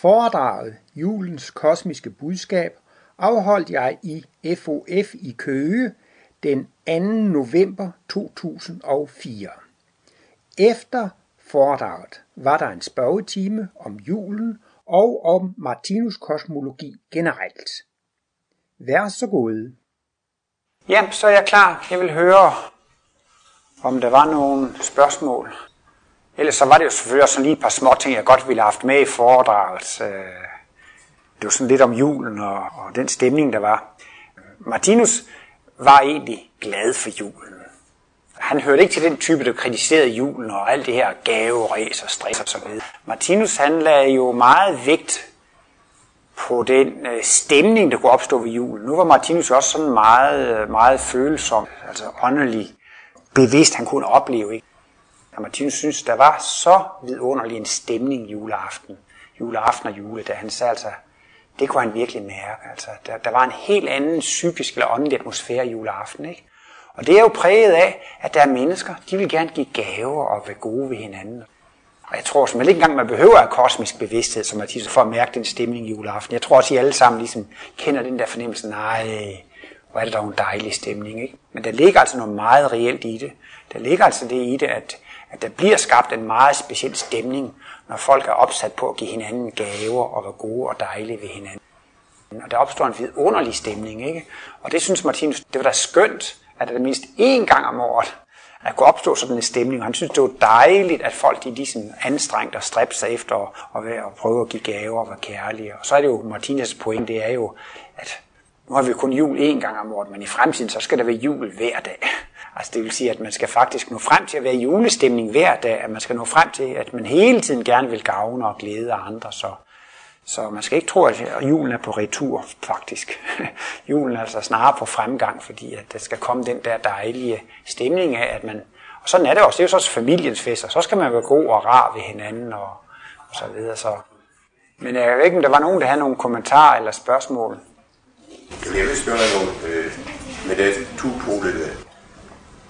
Foredraget Julens kosmiske budskab afholdt jeg i FOF i Køge den 2. november 2004. Efter foredraget var der en spørgetime om julen og om Martinus kosmologi generelt. Vær så god. Ja, så er jeg klar. Jeg vil høre, om der var nogle spørgsmål. Ellers så var det jo selvfølgelig også sådan lige et par små ting, jeg godt ville have haft med i foredraget. Det var sådan lidt om julen og, og den stemning, der var. Martinus var egentlig glad for julen. Han hørte ikke til den type, der kritiserede julen og alt det her gaveræs og stress og så videre. Martinus han lagde jo meget vægt på den øh, stemning, der kunne opstå ved julen. Nu var Martinus også sådan meget, meget følsom, altså åndelig bevidst, han kunne opleve. Ikke? Og Martinus synes, der var så vidunderlig en stemning juleaften, juleaften og juledag. Han sagde altså, det kunne han virkelig mærke. Altså, der, der var en helt anden psykisk eller åndelig atmosfære juleaften. Ikke? Og det er jo præget af, at der er mennesker, de vil gerne give gaver og være gode ved hinanden. Og jeg tror simpelthen ikke engang, man behøver af kosmisk bevidsthed, som Martinus, for at mærke den stemning juleaften. Jeg tror også, at I alle sammen ligesom kender den der fornemmelse, nej, hvor er det dog en dejlig stemning. Ikke? Men der ligger altså noget meget reelt i det. Der ligger altså det i det, at, at der bliver skabt en meget speciel stemning, når folk er opsat på at give hinanden gaver og være gode og dejlige ved hinanden. Og der opstår en vidunderlig stemning, ikke? Og det synes Martinus, det var da skønt, at det mindst én gang om året, at kunne opstå sådan en stemning. Og han synes, det var dejligt, at folk de ligesom anstrengt og stræbte sig efter at, at, at prøve at give gaver og være kærlige. Og så er det jo Martinus point, det er jo, at nu har vi kun jul én gang om året, men i fremtiden så skal der være jul hver dag. Altså det vil sige, at man skal faktisk nå frem til at være julestemning hver dag, at man skal nå frem til, at man hele tiden gerne vil gavne og glæde andre. Så, så man skal ikke tro, at julen er på retur, faktisk. julen er altså snarere på fremgang, fordi at der skal komme den der dejlige stemning af, at man... Og sådan er det også. Det er jo så også familiens fest, og så skal man være god og rar ved hinanden og, og så videre. Så. Men jeg ved ikke, om der var nogen, der havde nogle kommentarer eller spørgsmål. Jeg vil spørge dig noget øh, med det to-polede.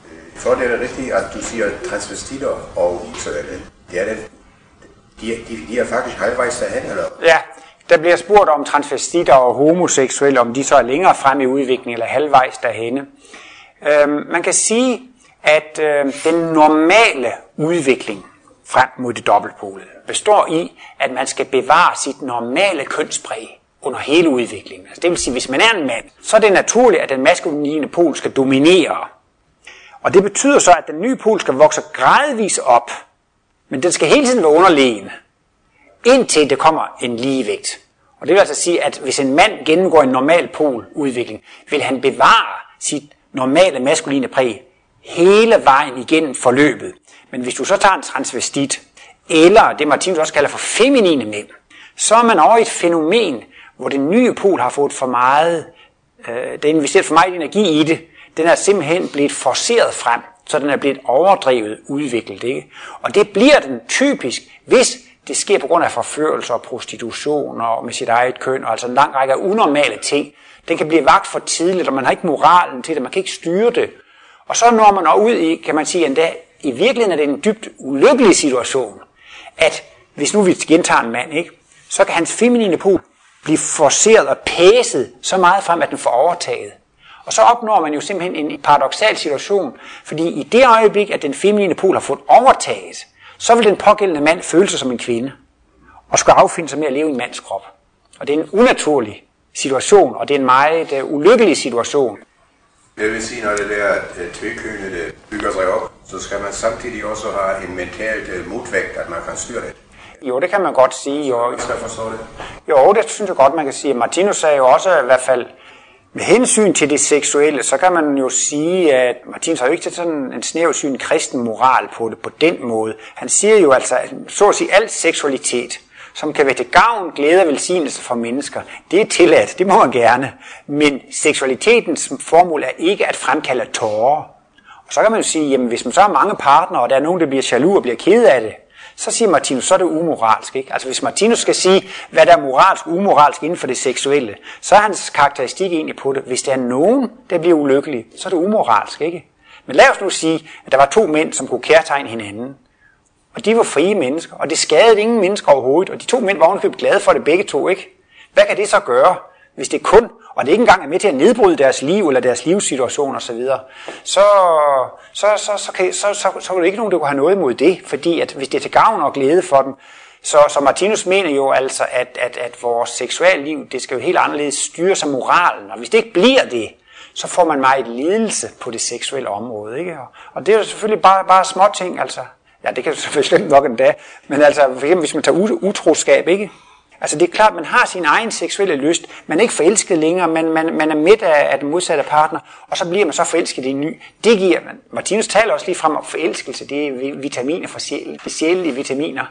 Øh, for det er rigtigt, at du siger transvestitter og så det. Det er det. De, de, de er faktisk halvvejs derhen, eller? Ja, der bliver spurgt om transvestitter og homoseksuelle, om de så er længere frem i udviklingen eller halvvejs derhenne. Øhm, man kan sige, at øh, den normale udvikling frem mod det dobbeltpolede består i, at man skal bevare sit normale kønspræg under hele udviklingen. Altså det vil sige, hvis man er en mand, så er det naturligt, at den maskuline pol skal dominere. Og det betyder så, at den nye pol skal vokse gradvis op, men den skal hele tiden være underlegen, indtil det kommer en ligevægt. Og det vil altså sige, at hvis en mand gennemgår en normal poludvikling, vil han bevare sit normale maskuline præg hele vejen igennem forløbet. Men hvis du så tager en transvestit, eller det Martinus også kalder for feminine mænd, så er man over i et fænomen, hvor den nye pol har fået for meget, øh, det investeret for meget energi i det. Den er simpelthen blevet forceret frem, så den er blevet overdrevet udviklet. Ikke? Og det bliver den typisk, hvis det sker på grund af forførelse og prostitution og med sit eget køn, og altså en lang række af unormale ting. Den kan blive vagt for tidligt, og man har ikke moralen til det, man kan ikke styre det. Og så når man ud i, kan man sige endda, i virkeligheden er det en dybt ulykkelig situation, at hvis nu vi gentager en mand, ikke, så kan hans feminine pol blive forceret og pæset så meget frem, at den får overtaget. Og så opnår man jo simpelthen en paradoxal situation, fordi i det øjeblik, at den feminine pol har fået overtaget, så vil den pågældende mand føle sig som en kvinde, og skulle affinde sig med at leve i en mands krop. Og det er en unaturlig situation, og det er en meget uh, ulykkelig situation. Det vil sige, når det der øh, uh, tvekønede bygger sig op, så skal man samtidig også have en mental uh, modvægt, at man kan styre det. Jo, det kan man godt sige. Jo, skal forstå det. Jo, det synes jeg godt, man kan sige. Martinus sagde jo også i hvert fald, med hensyn til det seksuelle, så kan man jo sige, at Martinus har jo ikke til sådan en snæv syn kristen moral på det på den måde. Han siger jo altså, at så at sige, al seksualitet, som kan være til gavn, glæde og velsignelse for mennesker, det er tilladt, det må man gerne. Men seksualitetens formål er ikke at fremkalde tårer. Og så kan man jo sige, jamen hvis man så har mange partnere, og der er nogen, der bliver jaloux og bliver ked af det, så siger Martinus, så er det umoralsk. Ikke? Altså hvis Martinus skal sige, hvad der er moralsk og umoralsk inden for det seksuelle, så er hans karakteristik egentlig på det. Hvis der er nogen, der bliver ulykkelig, så er det umoralsk. Ikke? Men lad os nu sige, at der var to mænd, som kunne kærtegne hinanden. Og de var frie mennesker, og det skadede ingen mennesker overhovedet. Og de to mænd var ovenikøbet glade for det begge to, ikke? Hvad kan det så gøre, hvis det kun, og det ikke engang er med til at nedbryde deres liv eller deres livssituation osv., så, så, så, så, så, kan, så, så, så er der ikke nogen, der kunne have noget imod det, fordi at hvis det er til gavn og glæde for dem, så, så Martinus mener jo altså, at, at, at vores seksualliv, det skal jo helt anderledes styres af moralen, og hvis det ikke bliver det, så får man meget lidelse på det seksuelle område. Ikke? Og, og det er jo selvfølgelig bare, bare små ting, altså. Ja, det kan du selvfølgelig nok endda. Men altså, for eksempel, hvis man tager utroskab, ikke? Altså det er klart, man har sin egen seksuelle lyst. Man er ikke forelsket længere, man, man, man er midt af, af den modsatte partner, og så bliver man så forelsket i en ny. Det giver man. Martinus taler også lige frem om forelskelse. Det er vitaminer fra sjælen, sjældne vitaminer.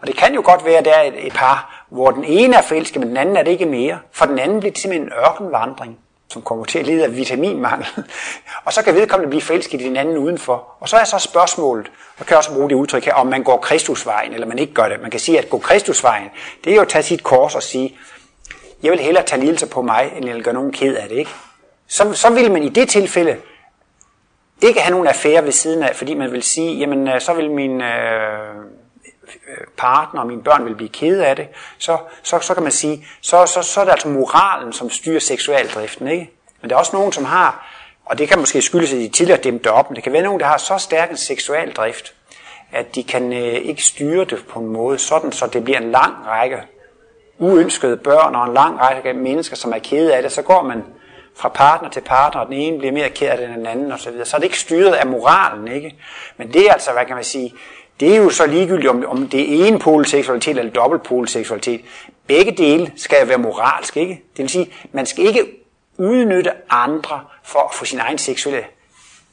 Og det kan jo godt være, at der er et, et par, hvor den ene er forelsket, men den anden er det ikke mere. For den anden bliver det simpelthen en ørkenvandring som kommer til at lide af vitaminmangel. og så kan vedkommende blive forelsket i den anden udenfor. Og så er så spørgsmålet, og kan også bruge det udtryk her, om man går Kristusvejen, eller man ikke gør det. Man kan sige, at gå Kristusvejen, det er jo at tage sit kors og sige, jeg vil hellere tage lidelse på mig, end jeg vil gøre nogen ked af det. Ikke? Så, så vil man i det tilfælde ikke have nogen affære ved siden af, fordi man vil sige, jamen øh, så vil min øh, Øh, partner og mine børn vil blive kede af det, så, så, så kan man sige, så, så, så er det altså moralen, som styrer seksualdriften. Ikke? Men der er også nogen, som har, og det kan måske skyldes, at de tidligere dæmte op, men det kan være nogen, der har så stærk en seksualdrift, at de kan øh, ikke styre det på en måde, sådan så det bliver en lang række uønskede børn og en lang række mennesker, som er kede af det, så går man fra partner til partner, og den ene bliver mere ked af det end den anden osv. Så, så er det ikke styret af moralen, ikke? Men det er altså, hvad kan man sige, det er jo så ligegyldigt, om, om det er en seksualitet eller seksualitet. Begge dele skal være moralsk, ikke? Det vil sige, man skal ikke udnytte andre for at få sin egen seksuelle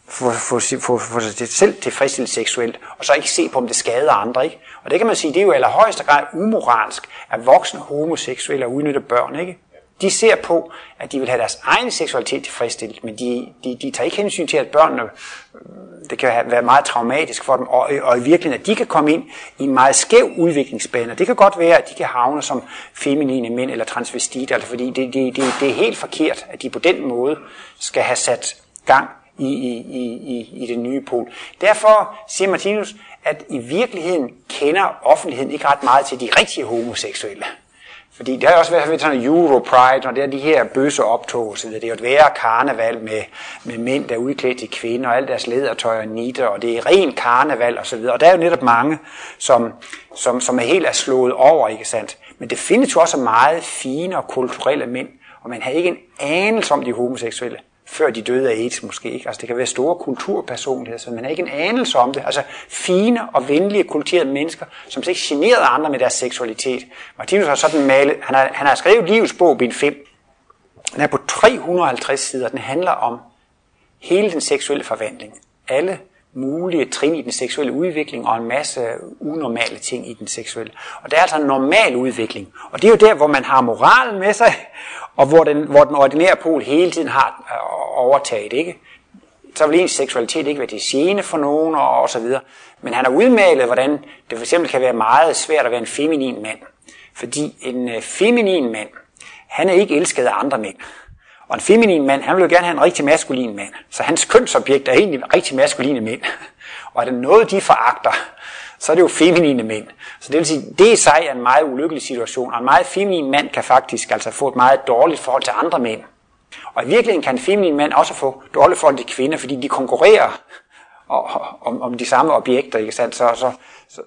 for, for, for, sig selv tilfredsstillet seksuelt, og så ikke se på, om det skader andre. Ikke? Og det kan man sige, det er jo i allerhøjeste grad umoralsk, at voksne homoseksuelle udnytter børn. Ikke? De ser på, at de vil have deres egen seksualitet tilfredsstillet, men de, de, de tager ikke hensyn til, at børnene, øh, det kan være meget traumatisk for dem, og, og i virkeligheden, at de kan komme ind i en meget skæv udviklingsbane. Det kan godt være, at de kan havne som feminine mænd eller transvestitter, altså fordi det, det, det, det er helt forkert, at de på den måde skal have sat gang i, i, i, i den nye pol. Derfor siger Martinus, at i virkeligheden kender offentligheden ikke ret meget til de rigtige homoseksuelle. Fordi det har også været sådan en Europride, og det er de her bøse optog, så det er jo et værre karneval med, med mænd, der er udklædt til kvinder, og alt deres ledertøj og nitter, og det er ren karneval og så videre. Og der er jo netop mange, som, som, som er helt er slået over, ikke sandt? Men det findes jo også meget fine og kulturelle mænd, og man har ikke en anelse om de homoseksuelle før de døde af AIDS måske. Ikke? Altså det kan være store kulturpersonligheder, så man har ikke en anelse om det. Altså fine og venlige, kulturerede mennesker, som ikke generede andre med deres seksualitet. Martinus har sådan malet, han har, han har skrevet livets bog, bind 5. Den er på 350 sider, den handler om hele den seksuelle forvandling. Alle mulige trin i den seksuelle udvikling og en masse unormale ting i den seksuelle. Og det er altså en normal udvikling. Og det er jo der, hvor man har moralen med sig, og hvor den, hvor den ordinære pol hele tiden har øh, overtaget. Ikke? Så vil ens seksualitet ikke være til gene for nogen og, og så videre. Men han har udmalet, hvordan det for eksempel kan være meget svært at være en feminin mand. Fordi en øh, feminin mand, han er ikke elsket af andre mænd. Og en feminin mand, han vil jo gerne have en rigtig maskulin mand. Så hans kønsobjekt er egentlig rigtig maskuline mænd. Og er det noget, de foragter, så er det jo feminine mænd. Så det vil sige, det i sig er en meget ulykkelig situation. Og en meget feminin mand kan faktisk altså få et meget dårligt forhold til andre mænd. Og i virkeligheden kan en feminin mand også få dårligt forhold til kvinder, fordi de konkurrerer om, om de samme objekter. Ikke sandt? Så, så, så,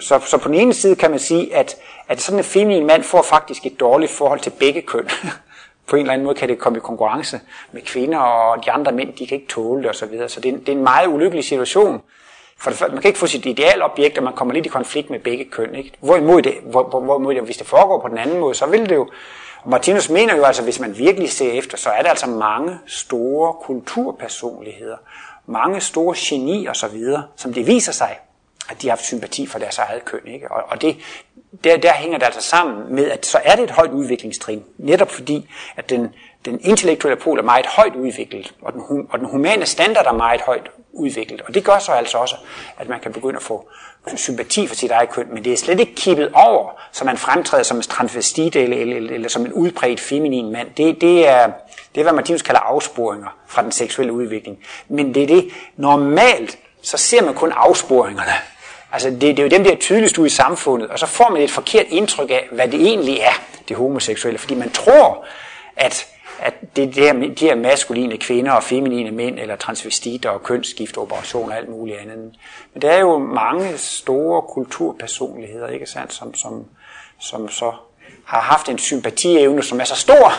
så, så på den ene side kan man sige, at, at sådan en feminin mand får faktisk et dårligt forhold til begge køn. på en eller anden måde kan det komme i konkurrence med kvinder, og de andre mænd, de kan ikke tåle det osv. Så, videre. så det er, en, det er en meget ulykkelig situation. For det, man kan ikke få sit idealobjekt, og man kommer lidt i konflikt med begge køn. Ikke? Hvorimod, det, hvor, hvorimod det, hvis det foregår på den anden måde, så vil det jo... Og Martinus mener jo altså, hvis man virkelig ser efter, så er der altså mange store kulturpersonligheder, mange store genier osv., som det viser sig, at de har haft sympati for deres eget køn. Ikke? Og, og det, der, der hænger det altså sammen med, at så er det et højt udviklingstrin, netop fordi, at den, den intellektuelle pol er meget højt udviklet, og den, og den humane standard er meget højt udviklet. Og det gør så altså også, at man kan begynde at få sympati for sit eget køn, men det er slet ikke kippet over, så man fremtræder som en transvestit eller, eller, eller, eller som en udbredt feminin mand. Det, det, er, det er, hvad Martinus kalder afsporinger fra den seksuelle udvikling. Men det er det, normalt, så ser man kun afsporingerne Altså det, det er jo dem, der er tydeligst ud i samfundet, og så får man et forkert indtryk af, hvad det egentlig er, det homoseksuelle, fordi man tror, at, at det, det her, de her maskuline kvinder og feminine mænd, eller transvestitter og kønsskiftoperationer og alt muligt andet. Men der er jo mange store kulturpersonligheder, ikke sandt, som, som, som så har haft en sympatievne, som er så stor,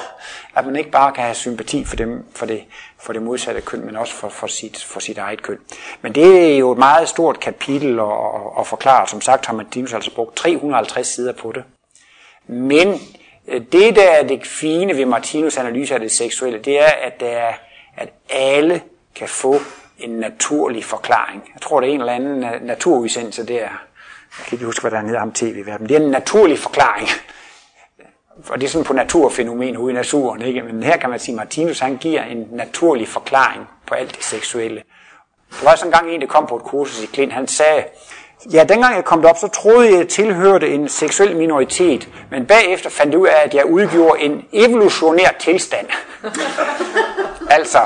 at man ikke bare kan have sympati for, dem, for, det, for det modsatte køn, men også for, for, sit, for sit eget køn. Men det er jo et meget stort kapitel at, at, at forklare. Som sagt har Martinus altså brugt 350 sider på det. Men øh, det, der er det fine ved Martinus analyse af det seksuelle, det er, at, det er, at alle kan få en naturlig forklaring. Jeg tror, det er en eller anden øh, naturudsendelse der. Jeg kan ikke huske, hvad der hedder om tv-verden. Det er en naturlig forklaring og det er sådan på naturfænomen ude i naturen, ikke? men her kan man sige, at Martinus han giver en naturlig forklaring på alt det seksuelle. Der var sådan en gang en, der kom på et kursus i Klint, han sagde, ja, dengang jeg kom derop, så troede jeg, at jeg tilhørte en seksuel minoritet, men bagefter fandt jeg ud af, at jeg udgjorde en evolutionær tilstand. altså,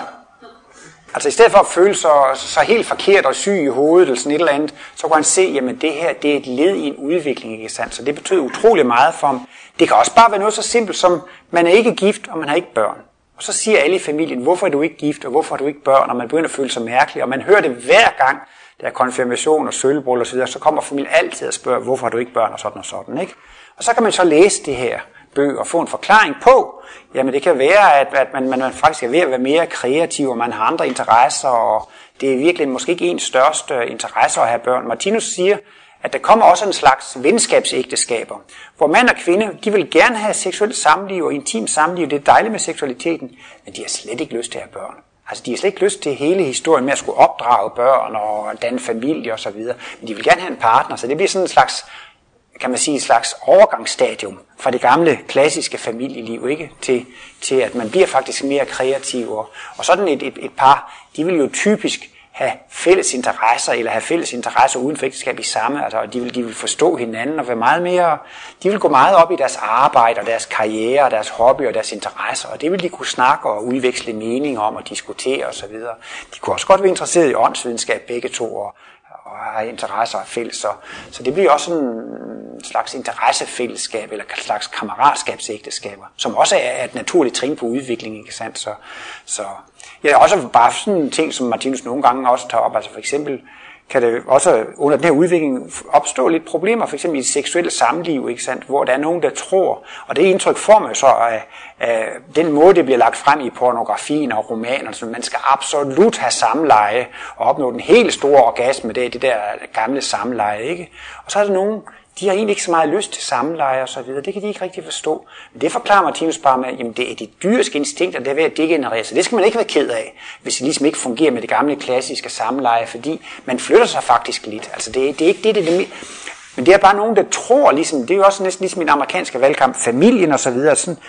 Altså i stedet for at føle sig, så helt forkert og syg i hovedet eller sådan et eller andet, så kunne han se, jamen det her det er et led i en udvikling, ikke sandt? Så det betyder utrolig meget for ham. Det kan også bare være noget så simpelt som, man er ikke gift, og man har ikke børn. Og så siger alle i familien, hvorfor er du ikke gift, og hvorfor har du ikke børn, og man begynder at føle sig mærkelig, og man hører det hver gang, der er konfirmation og sølvbrød osv., så så kommer familien altid og spørger, hvorfor har du ikke børn, og sådan og sådan, ikke? Og så kan man så læse det her bøger og få en forklaring på, jamen det kan være, at, at man, man, man faktisk er ved at være mere kreativ, og man har andre interesser, og det er virkelig måske ikke ens største interesse at have børn. Martinus siger, at der kommer også en slags venskabsægteskaber, hvor mand og kvinde, de vil gerne have seksuelt samliv og intim samliv, det er dejligt med seksualiteten, men de har slet ikke lyst til at have børn. Altså, de har slet ikke lyst til hele historien med at skulle opdrage børn og danne familie osv., men de vil gerne have en partner, så det bliver sådan en slags kan man sige, en slags overgangsstadium fra det gamle klassiske familieliv, ikke? Til, til at man bliver faktisk mere kreativ. Og, og sådan et, et, et par, de vil jo typisk have fælles interesser, eller have fælles interesser uden for ægteskab i samme, altså, og de vil, de vil forstå hinanden og være meget mere, de vil gå meget op i deres arbejde og deres karriere og deres hobby og deres interesser, og det vil de kunne snakke og udveksle meninger om og diskutere osv. De kunne også godt være interesseret i åndsvidenskab begge to, og, og har interesser fælles. Så, så det bliver også en slags interessefællesskab, eller en slags kammeratskabsægteskaber, som også er et naturligt trin på udvikling, ikke sandt? Så, så ja, også bare sådan en ting, som Martinus nogle gange også tager op, altså for eksempel, kan det også under den her udvikling opstå lidt problemer, for eksempel i et seksuelt samliv, ikke sandt? hvor der er nogen, der tror, og det indtryk får man så af, af den måde, det bliver lagt frem i pornografien og romaner, så man skal absolut have samleje og opnå den helt store orgasme, det er det der gamle samleje, ikke? Og så er der nogen, de har egentlig ikke så meget lyst til samleje og så videre. Det kan de ikke rigtig forstå. Men det forklarer Martinus bare med, at det er de dyriske instinkter, der er ved at degenerere. sig. det skal man ikke være ked af, hvis det ligesom ikke fungerer med det gamle klassiske samleje, fordi man flytter sig faktisk lidt. Altså det, det er ikke det, det, det men det er bare nogen, der tror, ligesom, det er jo også næsten ligesom i den amerikanske valgkamp, familien og så videre, sådan,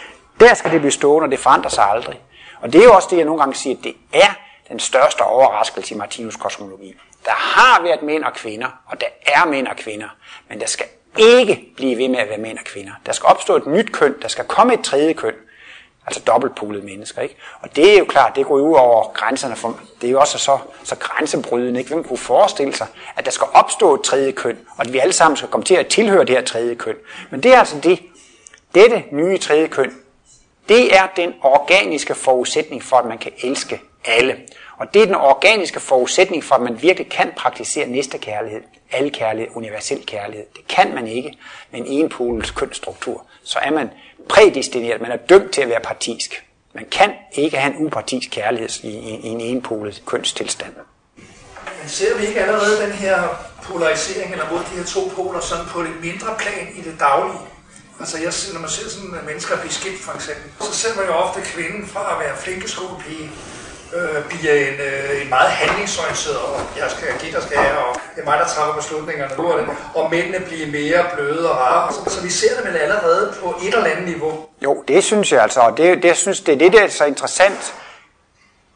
der skal det blive stående, og det forandrer sig aldrig. Og det er jo også det, jeg nogle gange siger, at det er den største overraskelse i Martinus kosmologi. Der har været mænd og kvinder, og der er mænd og kvinder, men der skal ikke blive ved med at være mænd og kvinder. Der skal opstå et nyt køn, der skal komme et tredje køn, altså dobbeltpolede mennesker. Ikke? Og det er jo klart, det går ud over grænserne, for det er jo også så, så grænsebrydende. Ikke? Hvem kunne forestille sig, at der skal opstå et tredje køn, og at vi alle sammen skal komme til at tilhøre det her tredje køn. Men det er altså det, dette nye tredje køn, det er den organiske forudsætning for, at man kan elske alle. Og det er den organiske forudsætning for, at man virkelig kan praktisere næste kærlighed, alle kærlighed, universel kærlighed. Det kan man ikke med en enpolet kønsstruktur. Så er man prædestineret, man er dømt til at være partisk. Man kan ikke have en upartisk kærlighed i, i, i en enpolet kønstilstand. Men ser vi ikke allerede den her polarisering, eller mod de her to poler, sådan på et mindre plan i det daglige? Altså, jeg, når man ser sådan mennesker blive skilt, for eksempel, så ser man jo ofte kvinden fra at være flinke skolepige øh, bliver en, øh, en meget handlingsorienteret, og jeg skal give, der skal have, og det er mig, der træffer beslutningerne nu, og, det, og mændene bliver mere bløde og rare. Så, så vi ser det vel allerede på et eller andet niveau. Jo, det synes jeg altså, og det, det, jeg synes, det er det, der er så interessant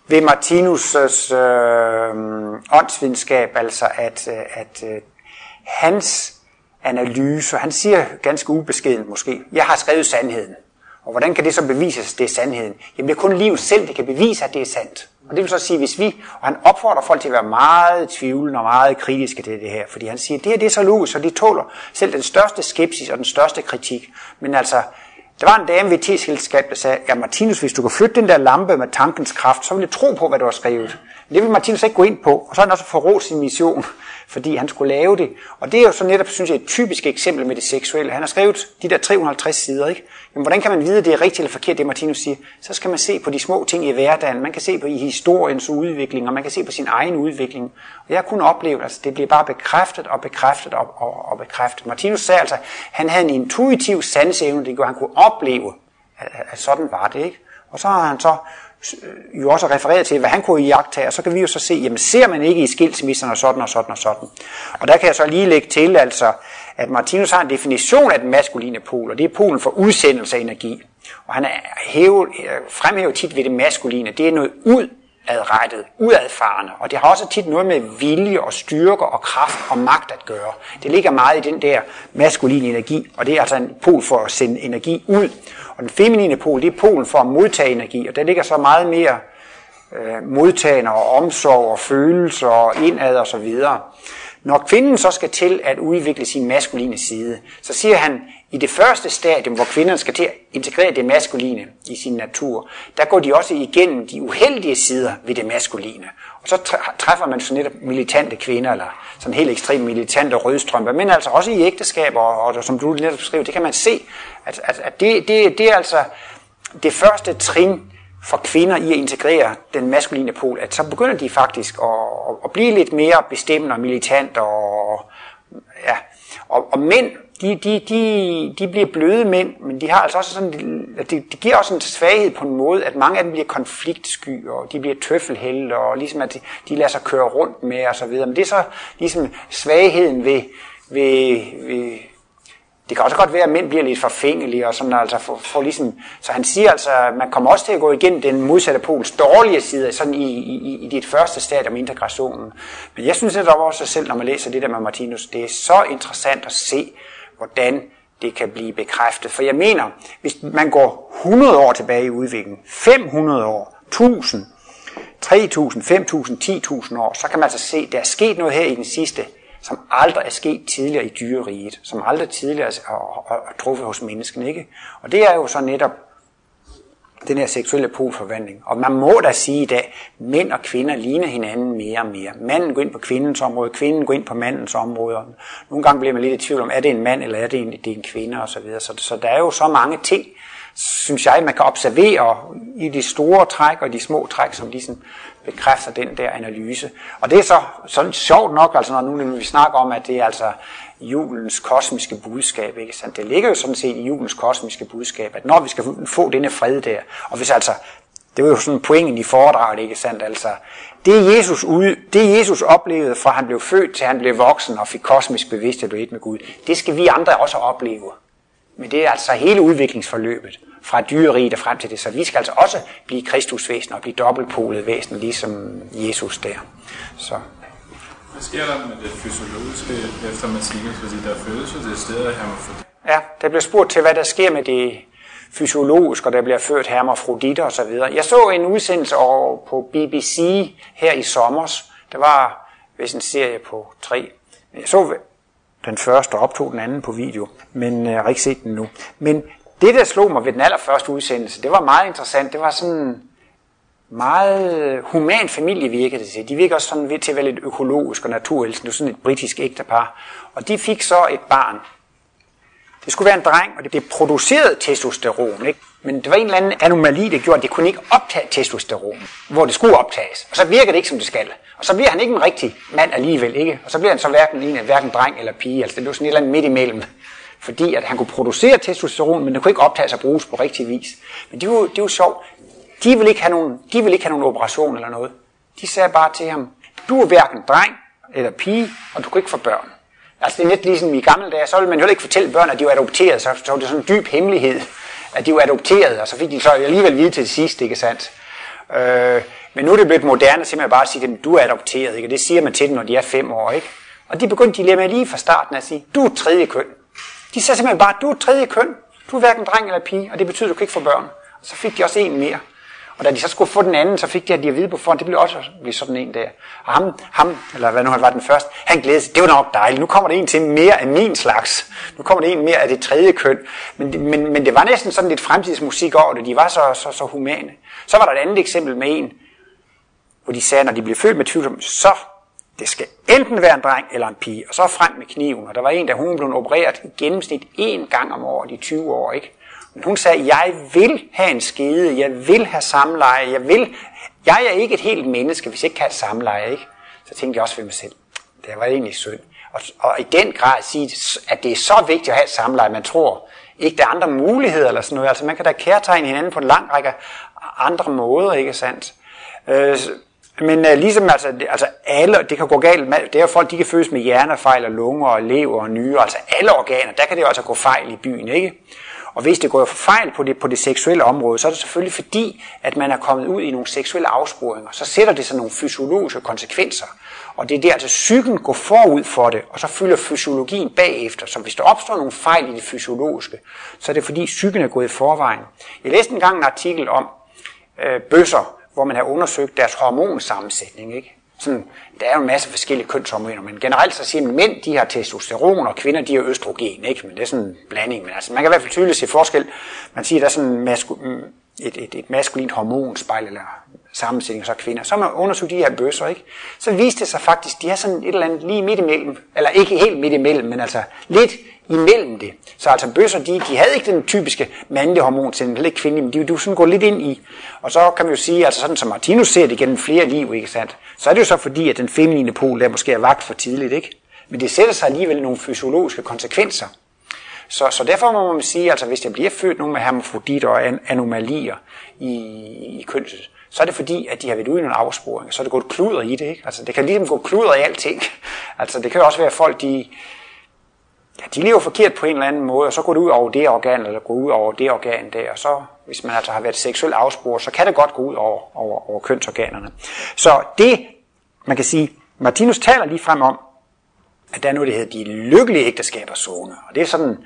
ved Martinus' øh, øh åndsvidenskab, altså at, øh, at øh, hans analyse, han siger ganske ubeskeden måske, jeg har skrevet sandheden. Og hvordan kan det så bevises, at det er sandheden? Jamen det er kun livet selv, der kan bevise, at det er sandt. Og det vil så sige, hvis vi, og han opfordrer folk til at være meget tvivlende og meget kritiske til det her, fordi han siger, at det her det er så logisk, og det tåler selv den største skepsis og den største kritik. Men altså, der var en dame ved et der sagde, ja Martinus, hvis du kan flytte den der lampe med tankens kraft, så vil jeg tro på, hvad du har skrevet. Men det vil Martinus ikke gå ind på, og så har han også forrådt sin mission fordi han skulle lave det. Og det er jo så netop, synes jeg, et typisk eksempel med det seksuelle. Han har skrevet de der 350 sider, ikke? Men hvordan kan man vide, at det er rigtigt eller forkert, det Martinus siger? Så skal man se på de små ting i hverdagen. Man kan se på i historiens udvikling, og man kan se på sin egen udvikling. Og jeg kunne opleve, at altså det bliver bare bekræftet og bekræftet og, og, og bekræftet. Martinus sagde altså, han havde en intuitiv sansevne, det gjorde, han kunne opleve, at, at sådan var det, ikke? Og så har han så Øh, jo også refereret til, hvad han kunne iagtage, og så kan vi jo så se, jamen ser man ikke i skilsmisserne og sådan og sådan og sådan. Og der kan jeg så lige lægge til, altså, at Martinus har en definition af den maskuline pol, og det er polen for udsendelse af energi. Og han er hævet, øh, fremhæver tit ved det maskuline, det er noget ud udadrettet, udadfarende, og det har også tit noget med vilje og styrke og kraft og magt at gøre. Det ligger meget i den der maskuline energi, og det er altså en pol for at sende energi ud. Og den feminine pol, det er polen for at modtage energi, og der ligger så meget mere øh, modtagende og omsorg og følelser og indad og så videre. Når kvinden så skal til at udvikle sin maskuline side, så siger han, i det første stadium, hvor kvinderne skal til at integrere det maskuline i sin natur, der går de også igennem de uheldige sider ved det maskuline. Og så træffer man så netop militante kvinder, eller sådan helt ekstremt militante rødstrømper, men altså også i ægteskaber, og, og som du netop beskrev, det kan man se, at, at, at det, det, det er altså det første trin for kvinder i at integrere den maskuline pol, at så begynder de faktisk at, at blive lidt mere bestemmende og militant, og, ja, og, og mænd de, de, de, de bliver bløde mænd, men de har altså også sådan, det, de giver også en svaghed på en måde, at mange af dem bliver konfliktsky, og de bliver tøffelhelte, og ligesom at de, de lader sig køre rundt med og så videre. Men det er så ligesom svagheden ved, ved, ved det kan også godt være, at mænd bliver lidt forfængelige, og sådan, altså for, for ligesom, så han siger altså, at man kommer også til at gå igennem den modsatte pols dårlige side, sådan i, i, i dit første stadie om integrationen. Men jeg synes at også selv, når man læser det der med Martinus, det er så interessant at se, hvordan det kan blive bekræftet. For jeg mener, hvis man går 100 år tilbage i udviklingen, 500 år, 1000, 3000, 5000, 10.000 år, så kan man altså se, at der er sket noget her i den sidste, som aldrig er sket tidligere i dyreriget, som aldrig tidligere er, truffet hos mennesken. Ikke? Og det er jo så netop den her seksuelle polforvandling. Og man må da sige i dag, mænd og kvinder ligner hinanden mere og mere. Manden går ind på kvindens område, kvinden går ind på mandens område. Nogle gange bliver man lidt i tvivl om, er det en mand eller er det en, det er en kvinde osv. Så, videre. så, så der er jo så mange ting, synes jeg, man kan observere i de store træk og de små træk, som ligesom bekræfter den der analyse. Og det er så sådan sjovt nok, altså når nu vi snakker om, at det er altså julens kosmiske budskab, ikke sandt? Det ligger jo sådan set i julens kosmiske budskab, at når vi skal få denne fred der, og hvis altså, det var jo sådan pointen i foredraget, ikke sandt? Altså, det Jesus, ude, det Jesus oplevede fra han blev født til han blev voksen og fik kosmisk bevidsthed og et med Gud, det skal vi andre også opleve. Men det er altså hele udviklingsforløbet fra dyreriet og frem til det. Så vi skal altså også blive kristusvæsen og blive dobbeltpolet væsen, ligesom Jesus der. Så. Hvad sker der med det fysiologiske efter Martinus, fordi der føles jo det sted af hermafrodit? Ja, der bliver spurgt til, hvad der sker med det fysiologisk, og der bliver ført hermafroditter osv. Jeg så en udsendelse over på BBC her i sommer. Der var hvis en serie på tre. Jeg så den første og optog den anden på video, men øh, jeg har ikke set den nu. Men det, der slog mig ved den allerførste udsendelse, det var meget interessant. Det var sådan meget human familie virker det til. De virker også sådan ved til at være lidt økologisk og naturelskende. Det er sådan et britisk ægtepar. Og de fik så et barn. Det skulle være en dreng, og det producerede testosteron. Ikke? Men det var en eller anden anomali, der gjorde, at det kunne ikke optage testosteron, hvor det skulle optages. Og så virker det ikke, som det skal. Og så bliver han ikke en rigtig mand alligevel, ikke? Og så bliver han så hverken en hverken dreng eller pige. Altså det var sådan et eller andet midt imellem fordi at han kunne producere testosteron, men det kunne ikke optages og bruges på rigtig vis. Men det var, det var sjovt. De ville, ikke have nogen, de ville ikke have nogen operation eller noget. De sagde bare til ham, du er hverken dreng eller pige, og du kan ikke få børn. Altså det er lidt ligesom i gamle dage, så ville man jo ikke fortælle børn, at de var adopteret, så, så var det sådan en dyb hemmelighed, at de var adopteret, og så fik de så alligevel vide til det sidste, ikke sandt? Øh, men nu er det blevet moderne simpelthen bare at sige dem, du er adopteret, ikke? og det siger man til dem, når de er fem år. Ikke? Og de begyndte de med lige fra starten at sige, du er tredje køn. De sagde simpelthen bare, du er tredje køn. Du er hverken dreng eller pige, og det betyder, at du kan ikke få børn. Og så fik de også en mere. Og da de så skulle få den anden, så fik de at de at vide på forhånd, det blev også blive sådan en der. Og ham, ham, eller hvad nu han var den første, han glædede sig, det var nok dejligt, nu kommer der en til mere af min slags. Nu kommer der en mere af det tredje køn. Men, men, men det var næsten sådan lidt fremtidsmusik over det, de var så, så, så humane. Så var der et andet eksempel med en, hvor de sagde, når de blev født med tvivl, så det skal enten være en dreng eller en pige, og så frem med kniven. Og der var en, der hun blev opereret i gennemsnit én gang om året i 20 år, ikke? Men hun sagde, jeg vil have en skede, jeg vil have samleje, jeg vil... Jeg er ikke et helt menneske, hvis jeg ikke kan have samleje, ikke? Så tænkte jeg også ved mig selv, det var egentlig synd. Og, og i den grad sige, at det er så vigtigt at have et samleje, man tror ikke, der er andre muligheder eller sådan noget. Altså man kan da kærtegne hinanden på en lang række andre måder, ikke sandt? Øh, men uh, ligesom altså, altså alle, det kan gå galt med, det er jo folk, de kan fødes med hjernefejl og lunger og lever og nyre, altså alle organer, der kan det jo altså gå fejl i byen, ikke? Og hvis det går fejl på det, på det seksuelle område, så er det selvfølgelig fordi, at man er kommet ud i nogle seksuelle afsporinger. Så sætter det sig nogle fysiologiske konsekvenser. Og det er der, altså psyken går forud for det, og så fylder fysiologien bagefter. Så hvis der opstår nogle fejl i det fysiologiske, så er det fordi psyken er gået i forvejen. Jeg læste engang en artikel om øh, bøsser, hvor man har undersøgt deres hormonsammensætning. Ikke? Sådan, der er jo en masse forskellige kønshormoner, men generelt så siger man, at mænd de har testosteron, og kvinder de har østrogen, ikke? men det er sådan en blanding. Men altså, man kan i hvert fald tydeligt se forskel. Man siger, at der er sådan masku- mm, et, et, et maskulint hormonspejl, eller sammensætning, og så kvinder. Så man undersøgt de her bøsser, ikke? Så viste det sig faktisk, de er sådan et eller andet lige midt imellem, eller ikke helt midt imellem, men altså lidt imellem det. Så altså bøsser, de, de havde ikke den typiske mandlige hormon til heller ikke kvindelige, men de, de sådan gå lidt ind i. Og så kan man jo sige, altså sådan som Martinus ser det gennem flere liv, ikke sandt? Så er det jo så fordi, at den feminine pol der måske er vagt for tidligt, ikke? Men det sætter sig alligevel nogle fysiologiske konsekvenser. Så, så derfor må man sige, altså hvis der bliver født nogen med hermafrodit og anomalier i, i kønset, så er det fordi, at de har været ude i nogle afsporinger, så er det gået kluder i det. Ikke? Altså, det kan ligesom gå kluder i alting. Altså, det kan jo også være, at folk, de, ja, de lever forkert på en eller anden måde, og så går det ud over det organ, eller går ud over det organ der, og så, hvis man altså har været seksuelt afsporet, så kan det godt gå ud over, over, over kønsorganerne. Så det, man kan sige, Martinus taler lige frem om, at der er noget, der hedder de lykkelige ægteskabers zone, og det er sådan,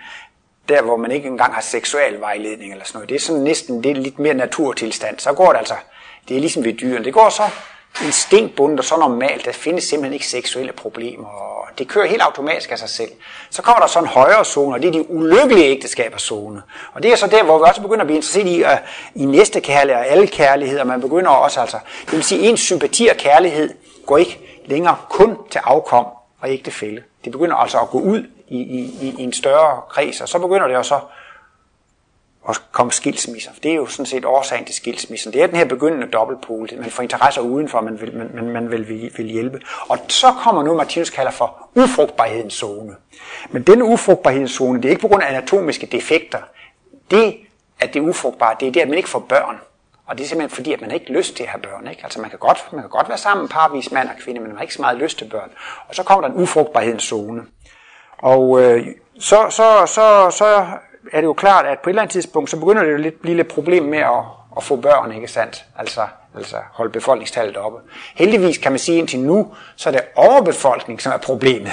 der hvor man ikke engang har seksuel vejledning eller sådan noget, det er sådan næsten det er lidt mere naturtilstand, så går det altså, det er ligesom ved dyrene, det går så instinktbundet og så normalt, der findes simpelthen ikke seksuelle problemer, og det kører helt automatisk af sig selv. Så kommer der så en højere zone, og det er de ulykkelige ægteskabers zone. Og det er så der, hvor vi også begynder at blive interesseret i, uh, i næste kærlighed og alle kærligheder. Man begynder også altså, det vil sige, ens sympati og kærlighed går ikke længere kun til afkom og ægtefælde. Det begynder altså at gå ud i, i, i en større kreds, og så begynder det også og komme skilsmisser. Det er jo sådan set årsagen til skilsmissen. Det er den her begyndende dobbeltpol. Man får interesser udenfor, man vil, man, man, man vil, vil, vil hjælpe. Og så kommer nu, Martinus kalder for ufrugtbarhedens zone. Men den ufrugtbarhedens zone, det er ikke på grund af anatomiske defekter. Det, at det er ufrugtbart, det er det, at man ikke får børn. Og det er simpelthen fordi, at man ikke har lyst til at have børn. Ikke? Altså man kan, godt, man kan godt være sammen parvis mand og kvinde, men man har ikke så meget lyst til børn. Og så kommer der en ufrugtbarhedens zone. Og øh, så, så, så, så er det jo klart, at på et eller andet tidspunkt, så begynder det jo lidt, blive lidt problem med at, at få børn, ikke sandt? Altså, altså holde befolkningstallet oppe. Heldigvis kan man sige indtil nu, så er det overbefolkning, som er problemet.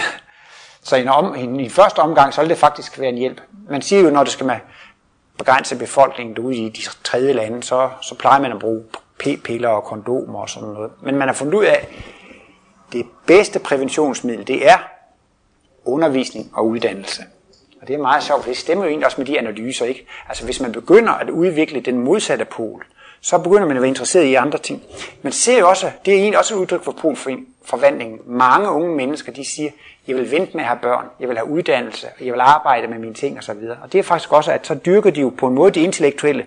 Så i, en om, i, en første omgang, så vil det faktisk være en hjælp. Man siger jo, når det skal man begrænse befolkningen derude i de tredje lande, så, så plejer man at bruge p-piller og kondomer og sådan noget. Men man har fundet ud af, at det bedste præventionsmiddel, det er undervisning og uddannelse. Og det er meget sjovt, for det stemmer jo egentlig også med de analyser, ikke? Altså hvis man begynder at udvikle den modsatte pol, så begynder man at være interesseret i andre ting. Man ser jo også, det er egentlig også et udtryk for polforvandlingen. Mange unge mennesker, de siger, jeg vil vente med at have børn, jeg vil have uddannelse, jeg vil arbejde med mine ting osv. Og det er faktisk også, at så dyrker de jo på en måde det intellektuelle,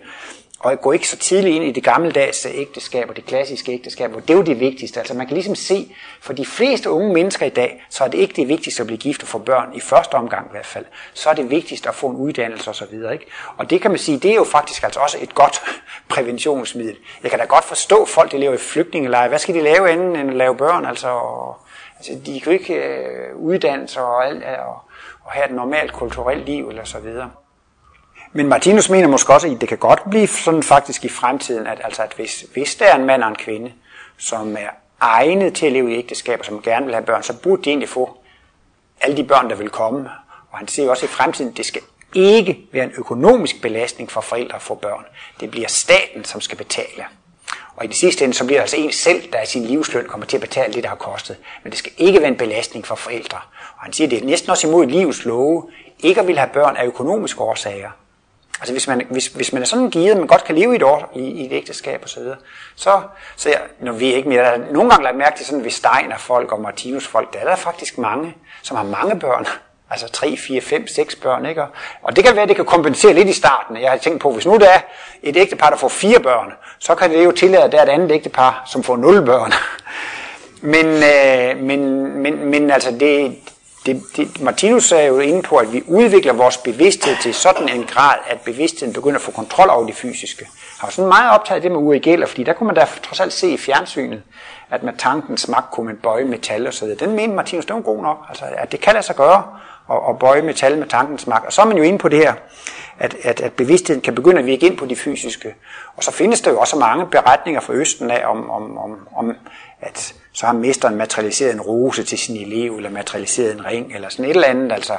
og gå ikke så tidligt ind i det gammeldags ægteskab og det klassiske ægteskab, hvor det er jo det vigtigste. Altså man kan ligesom se, for de fleste unge mennesker i dag, så er det ikke det vigtigste at blive gift og få børn, i første omgang i hvert fald. Så er det vigtigste at få en uddannelse osv. Ikke? Og det kan man sige, det er jo faktisk altså også et godt præventionsmiddel. Jeg kan da godt forstå folk, der lever i flygtningelejre. Hvad skal de lave inden end at lave børn? Altså, og, altså de kan jo ikke øh, uddanne sig og, alt, og, og have et normalt kulturelt liv eller så videre. Men Martinus mener måske også, at det kan godt blive sådan faktisk i fremtiden, at, altså, at hvis, hvis der er en mand og en kvinde, som er egnet til at leve i ægteskab, og som gerne vil have børn, så burde de egentlig få alle de børn, der vil komme. Og han siger også i fremtiden, det skal ikke være en økonomisk belastning for forældre at få børn. Det bliver staten, som skal betale. Og i det sidste ende, så bliver det altså en selv, der i sin livsløn kommer til at betale det, der har kostet. Men det skal ikke være en belastning for forældre. Og han siger, det er næsten også imod livets love, ikke at ville have børn af økonomiske årsager. Altså hvis man, hvis, hvis man er sådan givet, at man godt kan leve i et, år, i, i et ægteskab og så videre, så, så jeg, når vi ikke mere, der er nogle gange lagt mærke til sådan ved Steiner folk og Martinus folk, der er der faktisk mange, som har mange børn. Altså 3, 4, 5, 6 børn, ikke? Og det kan være, at det kan kompensere lidt i starten. Jeg har tænkt på, hvis nu der er et ægtepar, der får fire børn, så kan det jo tillade, at der er et andet ægtepar, som får nul børn. Men, øh, men, men, men altså, det, det, det, Martinus er jo inde på, at vi udvikler vores bevidsthed til sådan en grad, at bevidstheden begynder at få kontrol over det fysiske. Jeg har sådan meget optaget det med Uri Geller, fordi der kunne man da trods alt se i fjernsynet, at med tankens magt kunne man bøje metal og så videre. Den mente Martinus, det er god nok, altså, at det kan lade sig gøre at, at bøje metal med tankens magt. Og så er man jo inde på det her, at, at, at bevidstheden kan begynde at virke ind på det fysiske. Og så findes der jo også mange beretninger fra Østen af, om, om, om, om at så har mesteren materialiseret en rose til sin elev, eller materialiseret en ring, eller sådan et eller andet. Altså,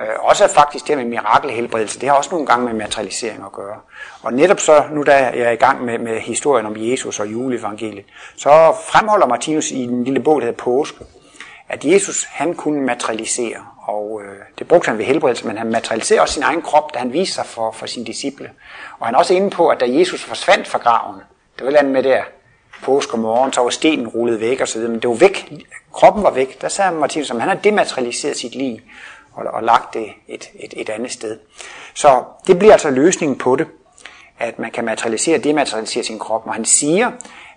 øh, også faktisk det med mirakelhelbredelse, det har også nogle gange med materialisering at gøre. Og netop så, nu da jeg er i gang med, med historien om Jesus og juleevangeliet, så fremholder Martinus i en lille bog, der hedder Påske, at Jesus han kunne materialisere, og øh, det brugte han ved helbredelse, men han materialiserer også sin egen krop, da han viste sig for, for sine disciple. Og han er også inde på, at da Jesus forsvandt fra graven, det var han med der, påske morgen, så var stenen rullet væk og så men det var væk, kroppen var væk. Der sagde Martinus, at han har dematerialiseret sit liv og, og lagt det et, et, et andet sted. Så det bliver altså løsningen på det, at man kan materialisere og dematerialisere sin krop. Og han siger,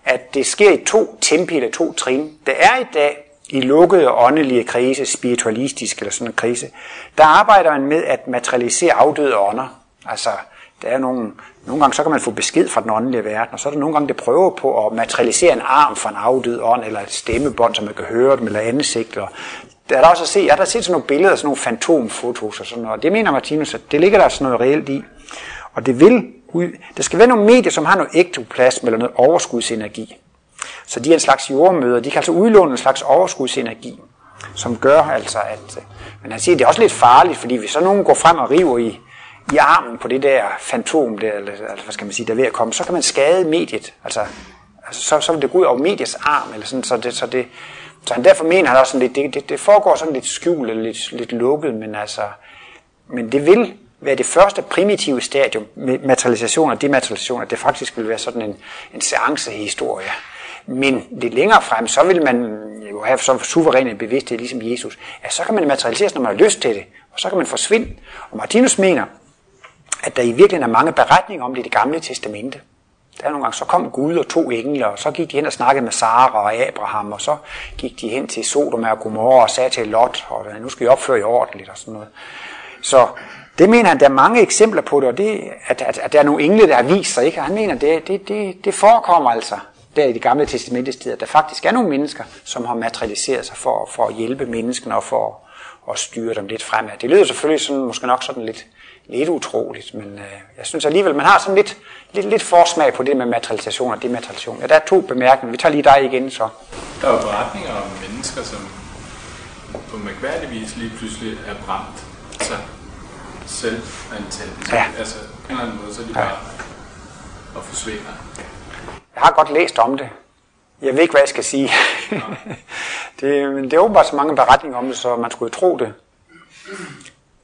at det sker i to tempi eller to trin. Der er i dag i lukkede åndelige krise, spiritualistisk eller sådan en krise, der arbejder man med at materialisere afdøde ånder. Altså, der er nogle, nogle gange så kan man få besked fra den åndelige verden, og så er der nogle gange, det prøver på at materialisere en arm fra en afdød ånd, eller et stemmebånd, så man kan høre dem, eller ansigt. Og der er der også at se, jeg har der set sådan nogle billeder, sådan nogle fantomfotos og sådan noget, og det mener Martinus, at det ligger der sådan noget reelt i. Og det vil, der skal være nogle medier, som har noget ektoplasma eller noget overskudsenergi. Så de er en slags jordmøder, de kan altså udlåne en slags overskudsenergi, som gør altså, at... Men han siger, at det er også lidt farligt, fordi hvis så nogen går frem og river i, i armen på det der fantom, der, eller, altså, hvad skal man sige, der er ved at komme, så kan man skade mediet. Altså, altså så, så vil det gå ud over mediets arm, eller sådan, så det, så det, så han derfor mener han også sådan lidt, det, det, det foregår sådan lidt skjult, eller lidt, lidt lukket, men altså, men det vil være det første primitive stadium med materialisation og dematerialisation, at det faktisk vil være sådan en, en seancehistorie. Men lidt længere frem, så vil man jo have så suveræn en bevidsthed, ligesom Jesus, at så kan man materialiseres, når man har lyst til det, og så kan man forsvinde. Og Martinus mener, at der i virkeligheden er mange beretninger om det i det gamle testamente. Der er nogle gange, så kom Gud og to engle, og så gik de hen og snakkede med Sara og Abraham, og så gik de hen til Sodom og Gomorra og sagde til Lot, og nu skal I opføre jer ordentligt og sådan noget. Så det mener han, der er mange eksempler på det, og det, at, at, at der er nogle engle, der har vist sig, ikke? Og han mener, det, det, det, det forekommer altså der i det gamle testamentets tid, at der faktisk er nogle mennesker, som har materialiseret sig for, for at hjælpe menneskene og for at styre dem lidt fremad. Det lyder selvfølgelig sådan, måske nok sådan lidt, lidt utroligt, men øh, jeg synes alligevel, man har sådan lidt, lidt, lidt forsmag på det med materialisation og dematerialisation. Ja, der er to bemærkninger. Vi tager lige dig igen så. Der er jo beretninger om mennesker, som på mærkværdig vis lige pludselig er brændt. Altså selv antændt. Ja. Altså på en eller anden måde, så er de bare og forsvinder. Jeg har godt læst om det. Jeg ved ikke, hvad jeg skal sige. det, men det er åbenbart så mange beretninger om det, så man skulle jo tro det.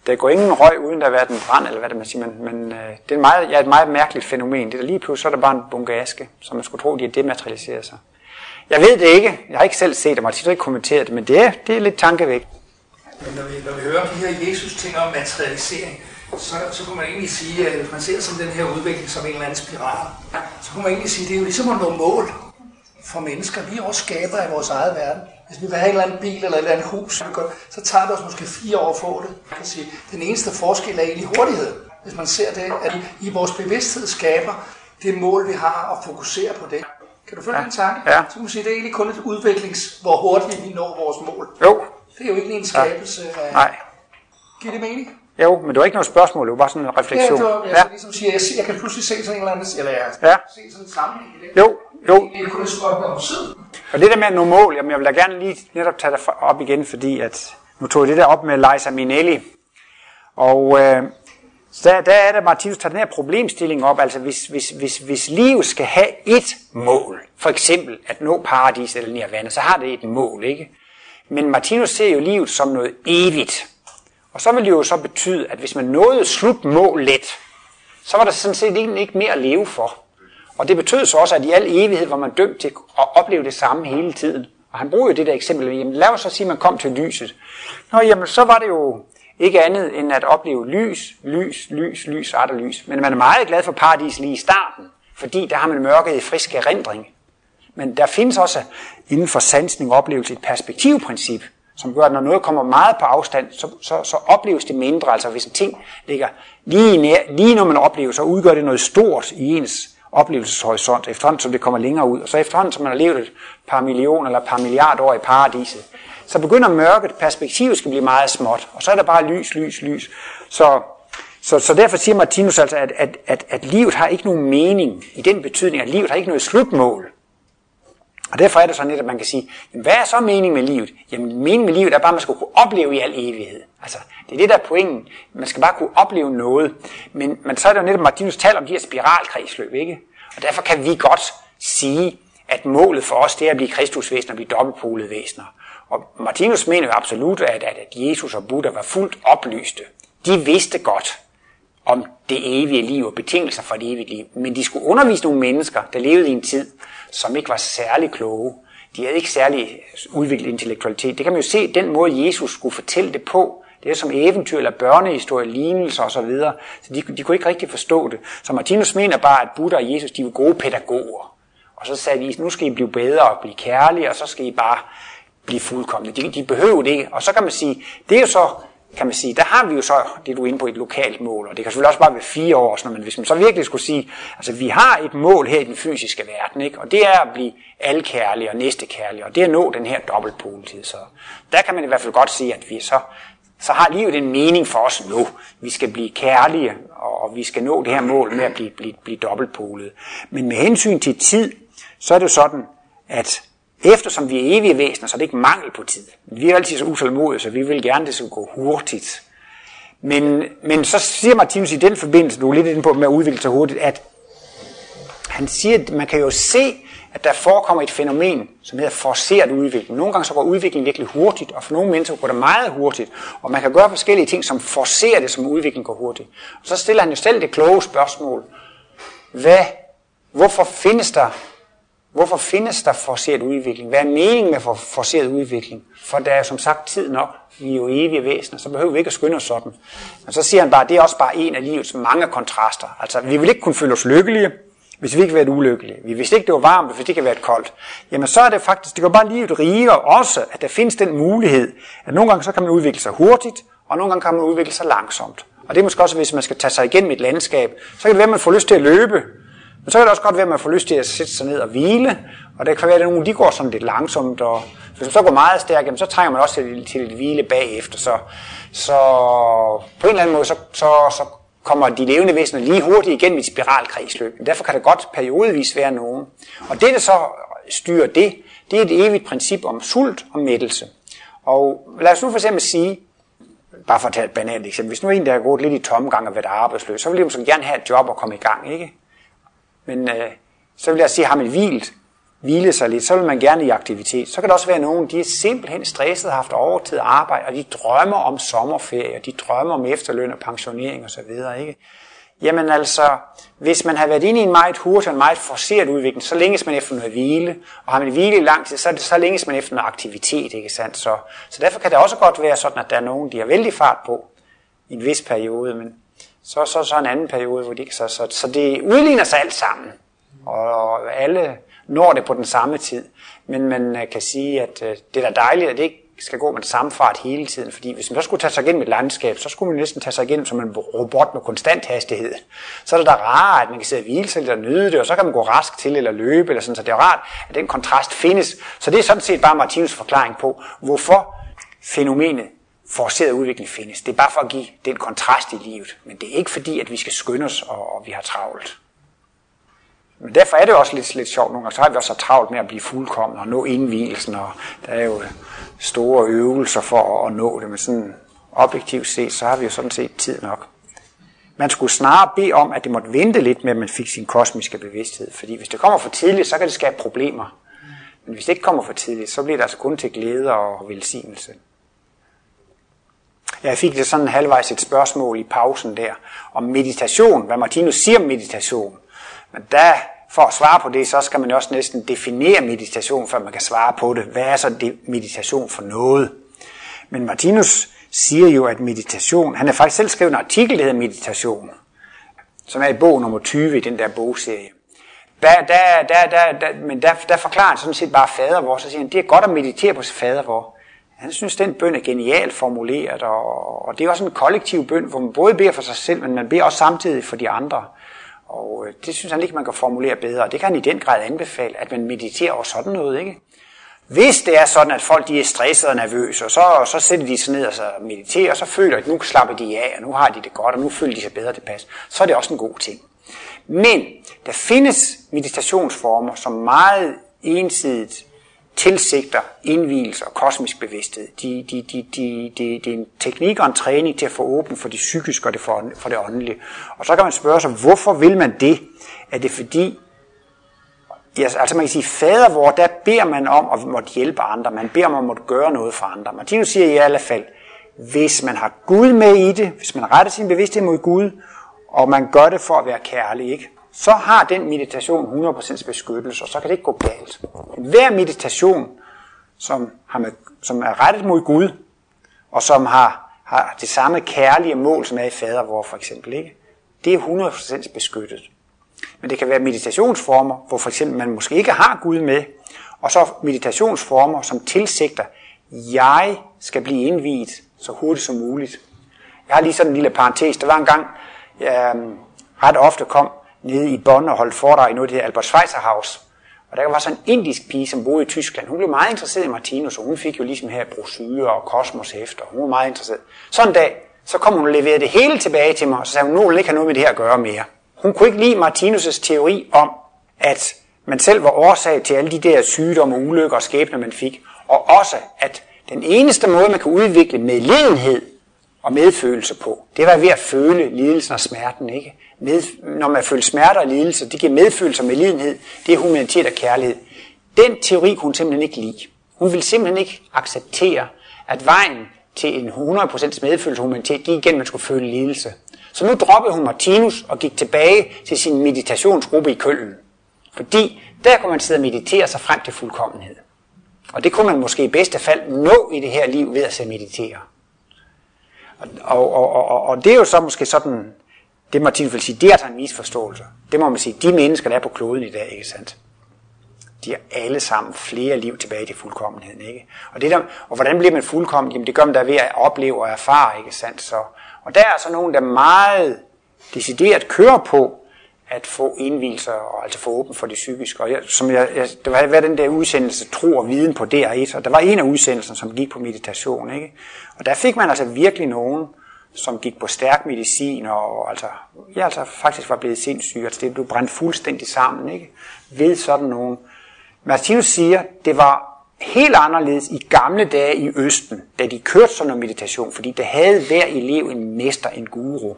Der går ingen røg, uden der har været en brand, eller hvad det man siger, men, men øh, det er, en meget, ja, et meget mærkeligt fænomen. Det er lige pludselig, så er der bare en bunke aske, så man skulle tro, de har dematerialiseret sig. Jeg ved det ikke. Jeg har ikke selv set det, og har ikke kommenteret det, men det er, det er lidt tankevægt. Men når vi, når vi hører om de her Jesus-ting om materialisering, så, så kunne man egentlig sige, at hvis man ser som den her udvikling som en eller anden spiral, så kunne man egentlig sige, at det er jo ligesom at nå mål for mennesker. Vi er også skaber af vores eget verden. Hvis vi vil have en eller anden bil eller et eller andet hus, så tager det os måske fire år at få det. Man kan sige, den eneste forskel er egentlig hurtighed. Hvis man ser det, at i vores bevidsthed skaber det mål, vi har, og fokusere på det. Kan du følge ja. den tanke? Ja. Så kan man sige, at det er egentlig kun et udviklings, hvor hurtigt vi når vores mål. Jo. Det er jo ikke en skabelse af... Nej. Giver det mening? Jo, men det var ikke noget spørgsmål, det var bare sådan en refleksion. Ja, det var, jeg, ja. ligesom siger, jeg, jeg kan pludselig se sådan en eller anden, eller jeg Ja. se sådan en sammenhæng i det. Jo, jo. Det er kun et spørgsmål om tid. Og det der med at nå mål, jamen jeg vil da gerne lige netop tage det op igen, fordi at nu tog jeg det der op med Liza Minnelli. Og øh, Så der, der er der, Martinus tager den her problemstilling op, altså hvis, hvis, hvis, hvis livet skal have et mål, for eksempel at nå paradis eller nirvana, så har det et mål, ikke? Men Martinus ser jo livet som noget evigt. Og så vil det jo så betyde, at hvis man nåede slutmålet, så var der sådan set ikke mere at leve for. Og det betød så også, at i al evighed var man dømt til at opleve det samme hele tiden. Og han bruger jo det der eksempel, jamen lad os så sige, at man kom til lyset. Nå, jamen så var det jo ikke andet end at opleve lys, lys, lys, lys, og lys. Men man er meget glad for paradis lige i starten, fordi der har man mørket i frisk erindring. Men der findes også inden for sansning og oplevelse et perspektivprincip, som gør, at når noget kommer meget på afstand, så, så, så opleves det mindre. Altså hvis en ting ligger lige, nær, lige når man oplever, så udgør det noget stort i ens oplevelseshorisont, efterhånden som det kommer længere ud. Og så efterhånden som man har levet et par millioner eller et par milliarder år i paradiset, så begynder mørket, perspektivet skal blive meget småt, og så er der bare lys, lys, lys. Så, så, så derfor siger Martinus altså, at, at, at, at livet har ikke nogen mening i den betydning, at livet har ikke noget slutmål. Og derfor er det sådan lidt, at man kan sige, jamen, hvad er så meningen med livet? Jamen meningen med livet er bare, at man skal kunne opleve i al evighed. Altså, det er det, der er pointen. Man skal bare kunne opleve noget. Men, men så er det jo netop, Martinus taler om de her spiralkredsløb, ikke? Og derfor kan vi godt sige, at målet for os, det er at blive kristusvæsener, at blive dobbeltpolede væsener. Og Martinus mener jo absolut, at, at Jesus og Buddha var fuldt oplyste. De vidste godt om det evige liv og betingelser for det evige liv. Men de skulle undervise nogle mennesker, der levede i en tid, som ikke var særlig kloge. De havde ikke særlig udviklet intellektualitet. Det kan man jo se, den måde Jesus skulle fortælle det på. Det er som eventyr eller børnehistorie, lignelser osv. Så, videre. så de, de kunne ikke rigtig forstå det. Så Martinus mener bare, at Buddha og Jesus de var gode pædagoger. Og så sagde de, nu skal I blive bedre og blive kærlige, og så skal I bare blive fuldkommende. De, de behøvede det ikke. Og så kan man sige, det er jo så, kan man sige, der har vi jo så det, du er inde på, et lokalt mål. Og det kan selvfølgelig også bare være fire år, sådan, men hvis man så virkelig skulle sige, altså vi har et mål her i den fysiske verden, ikke? og det er at blive alkærlig og næstekærlig, og det er at nå den her dobbeltpoletid. Så der kan man i hvert fald godt sige, at vi så, så har livet en mening for os nu. Vi skal blive kærlige, og vi skal nå det her mål med at blive, blive, blive dobbeltpolet. Men med hensyn til tid, så er det jo sådan, at Eftersom vi er evige væsener, så er det ikke mangel på tid. Vi er altid så utålmodige, så vi vil gerne, det skal gå hurtigt. Men, men så siger Martinus i den forbindelse, du er lidt inde på med at udvikle sig hurtigt, at han siger, at man kan jo se, at der forekommer et fænomen, som hedder forceret udvikling. Nogle gange så går udviklingen virkelig hurtigt, og for nogle mennesker går det meget hurtigt. Og man kan gøre forskellige ting, som forcerer det, som udviklingen går hurtigt. Og så stiller han jo selv det kloge spørgsmål. Hvad, hvorfor findes der Hvorfor findes der forceret udvikling? Hvad er meningen med forceret udvikling? For der er som sagt tid nok. Vi er jo evige væsener, så behøver vi ikke at skynde os sådan. Men så siger han bare, at det er også bare en af livets mange kontraster. Altså, vi vil ikke kunne føle os lykkelige, hvis vi ikke vil være ulykkelige. Vi vidste ikke, det var varmt, hvis det ikke været koldt. Jamen så er det faktisk, det går bare livet rigere også, at der findes den mulighed, at nogle gange så kan man udvikle sig hurtigt, og nogle gange kan man udvikle sig langsomt. Og det er måske også, hvis man skal tage sig igennem et landskab, så kan det være, at man får lyst til at løbe, men så kan det også godt være, at man får lyst til at sætte sig ned og hvile, og det kan være, at nogle de går sådan lidt langsomt, og hvis man så går meget stærkt, så trænger man også til, til et hvile bagefter. Så, så på en eller anden måde, så, så, så kommer de levende væsener lige hurtigt igen i et spiralkredsløb. Derfor kan det godt periodevis være nogen. Og det, der så styrer det, det er et evigt princip om sult og mættelse. Og lad os nu for eksempel sige, bare for at tage et banalt eksempel, hvis nu en, der har gået lidt i tomgang og været arbejdsløs, så vil de måske gerne have et job og komme i gang, ikke? Men øh, så vil jeg sige, har man hvilet, hvile sig lidt, så vil man gerne i aktivitet. Så kan der også være nogen, de er simpelthen stresset, har haft overtid arbejde, og de drømmer om sommerferie, og de drømmer om efterløn og pensionering osv. Ikke? Jamen altså, hvis man har været inde i en meget hurtig og en meget forceret udvikling, så længes man efter noget hvile, og har man hvile i lang tid, så, så længes man efter noget aktivitet, ikke sandt? Så, så derfor kan det også godt være sådan, at der er nogen, de har vældig fart på i en vis periode, men så så, så en anden periode, hvor de ikke så, så, så det udligner sig alt sammen. Og alle når det på den samme tid. Men man øh, kan sige, at øh, det er da dejligt, at det ikke skal gå med den samme fart hele tiden. Fordi hvis man så skulle tage sig igennem et landskab, så skulle man næsten tage sig igennem som en robot med konstant hastighed. Så er det da rart, at man kan sidde og hvile sig lidt og nyde det, og så kan man gå rask til eller løbe, eller sådan, så det er rart, at den kontrast findes. Så det er sådan set bare Martinus forklaring på, hvorfor fænomenet forceret udvikling findes. Det er bare for at give den kontrast i livet. Men det er ikke fordi, at vi skal skynde os, og, og vi har travlt. Men derfor er det også lidt, lidt sjovt nogle gange. Så har vi også så travlt med at blive fuldkommen og nå indvielsen, og der er jo store øvelser for at, at nå det. Men sådan objektivt set, så har vi jo sådan set tid nok. Man skulle snarere bede om, at det måtte vente lidt med, at man fik sin kosmiske bevidsthed. Fordi hvis det kommer for tidligt, så kan det skabe problemer. Men hvis det ikke kommer for tidligt, så bliver det altså kun til glæde og velsignelse. Jeg fik det sådan halvvejs et spørgsmål i pausen der, om meditation, hvad Martinus siger om meditation. Men der, for at svare på det, så skal man også næsten definere meditation, før man kan svare på det. Hvad er så det meditation for noget? Men Martinus siger jo, at meditation, han har faktisk selv skrevet en artikel, der hedder Meditation, som er i bog nummer 20 i den der bogserie. Der, der, der, der, der, men der, der forklarer han sådan set bare fader vor, så siger han, det er godt at meditere på fader vor. Han synes, den bøn er genialt formuleret, og, og det er også en kollektiv bøn, hvor man både beder for sig selv, men man beder også samtidig for de andre. Og øh, det synes han ikke, man kan formulere bedre. Det kan han i den grad anbefale, at man mediterer over sådan noget. ikke. Hvis det er sådan, at folk de er stressede og nervøse, og så, så sætter de sig ned og så mediterer, og så føler de, at nu slapper de af, og nu har de det godt, og nu føler de sig bedre tilpas, så er det også en god ting. Men der findes meditationsformer, som meget ensidigt tilsigter indvielse og kosmisk bevidsthed. De, de, de, de, de, det er en teknik og en træning til at få åben for det psykiske og det for, for det åndelige. Og så kan man spørge sig, hvorfor vil man det? Er det fordi, ja, altså man kan sige, fader hvor der beder man om at måtte hjælpe andre. Man beder om at måtte gøre noget for andre. Martinus siger i alle fald, hvis man har Gud med i det, hvis man retter sin bevidsthed mod Gud, og man gør det for at være kærlig, ikke? Så har den meditation 100% beskyttelse, og så kan det ikke gå galt. Hver meditation, som, har med, som er rettet mod Gud, og som har, har det samme kærlige mål, som er i fadervor for eksempel, ikke? det er 100% beskyttet. Men det kan være meditationsformer, hvor for eksempel man måske ikke har Gud med, og så meditationsformer, som tilsigter, jeg skal blive indviet så hurtigt som muligt. Jeg har lige sådan en lille parentes. Der var en gang, jeg øhm, ret ofte kom nede i Bonn og holdt foredrag i noget, der hedder Albert Schweitzer House. Og der var sådan en indisk pige, som boede i Tyskland. Hun blev meget interesseret i Martinus, og hun fik jo ligesom her brosyre og kosmos efter. Hun var meget interesseret. Så en dag, så kom hun og leverede det hele tilbage til mig, og så sagde hun, nu vil ikke have noget med det her at gøre mere. Hun kunne ikke lide Martinus' teori om, at man selv var årsag til alle de der sygdomme, ulykker og skæbner, man fik. Og også, at den eneste måde, man kan udvikle medlidenhed og medfølelse på, det var ved at føle lidelsen og smerten. Ikke? Med, når man føler smerte og lidelse, det giver medfølelse og medlidenhed, det er humanitet og kærlighed. Den teori kunne hun simpelthen ikke lide. Hun ville simpelthen ikke acceptere, at vejen til en 100% medfølelse og humanitet gik igen, at man skulle føle lidelse. Så nu droppede hun Martinus og gik tilbage til sin meditationsgruppe i Køln. Fordi der kunne man sidde og meditere sig frem til fuldkommenhed. Og det kunne man måske i bedste fald nå i det her liv ved at se meditere. Og, og, og, og, og det er jo så måske sådan, det Martinus vil sige, det er altså en misforståelse. Det må man sige, de mennesker, der er på kloden i dag, ikke sandt? De har alle sammen flere liv tilbage til fuldkommenheden, ikke? Og, det der, og hvordan bliver man fuldkommen? Jamen det gør man da ved at opleve og erfare, ikke sandt? Så, og der er så nogen, der meget decideret kører på at få indvielser og altså få åben for det psykiske. Og jeg, som jeg, jeg, der var været den der udsendelse Tro og Viden på DR1, og der var en af udsendelserne, som gik på meditation. Ikke? Og der fik man altså virkelig nogen, som gik på stærk medicin, og altså, jeg altså faktisk var blevet sindssyg, altså det blev brændt fuldstændig sammen, ikke? ved sådan nogen. Martinus siger, det var helt anderledes i gamle dage i Østen, da de kørte sådan en meditation, fordi der havde hver elev en mester, en guru.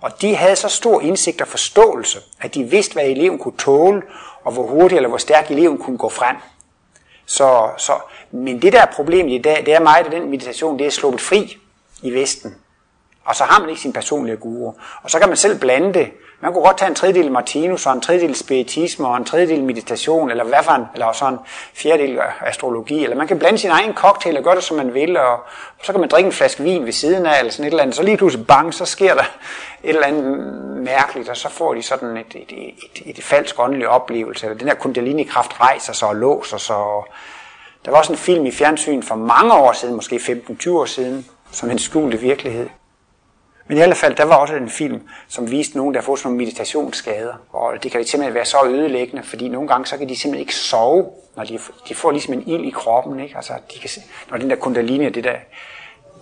Og de havde så stor indsigt og forståelse, at de vidste, hvad eleven kunne tåle, og hvor hurtigt eller hvor stærkt eleven kunne gå frem. Så, så, men det der er problemet i dag, det er meget, at den meditation det er sluppet fri i Vesten. Og så har man ikke sin personlige guru. Og så kan man selv blande det. Man kunne godt tage en tredjedel Martinus, og en tredjedel spiritisme, og en tredjedel meditation, eller hvad for en, eller så en fjerdedel astrologi. Eller man kan blande sin egen cocktail og gøre det, som man vil, og, og så kan man drikke en flaske vin ved siden af, eller sådan et eller andet. Så lige pludselig bang, så sker der et eller andet mærkeligt, og så får de sådan et, et, et, et, et falsk åndelig oplevelse. Eller den her kundalini-kraft rejser sig og låser sig. Og der var også en film i fjernsyn for mange år siden, måske 15-20 år siden, som en skjulte virkelighed. Men i alle fald, der var også en film, som viste nogen, der får sådan nogle meditationsskader. Og det kan simpelthen være så ødelæggende, fordi nogle gange, så kan de simpelthen ikke sove, når de, de får ligesom en ild i kroppen. Ikke? Altså, de kan, når den der kundalini det der,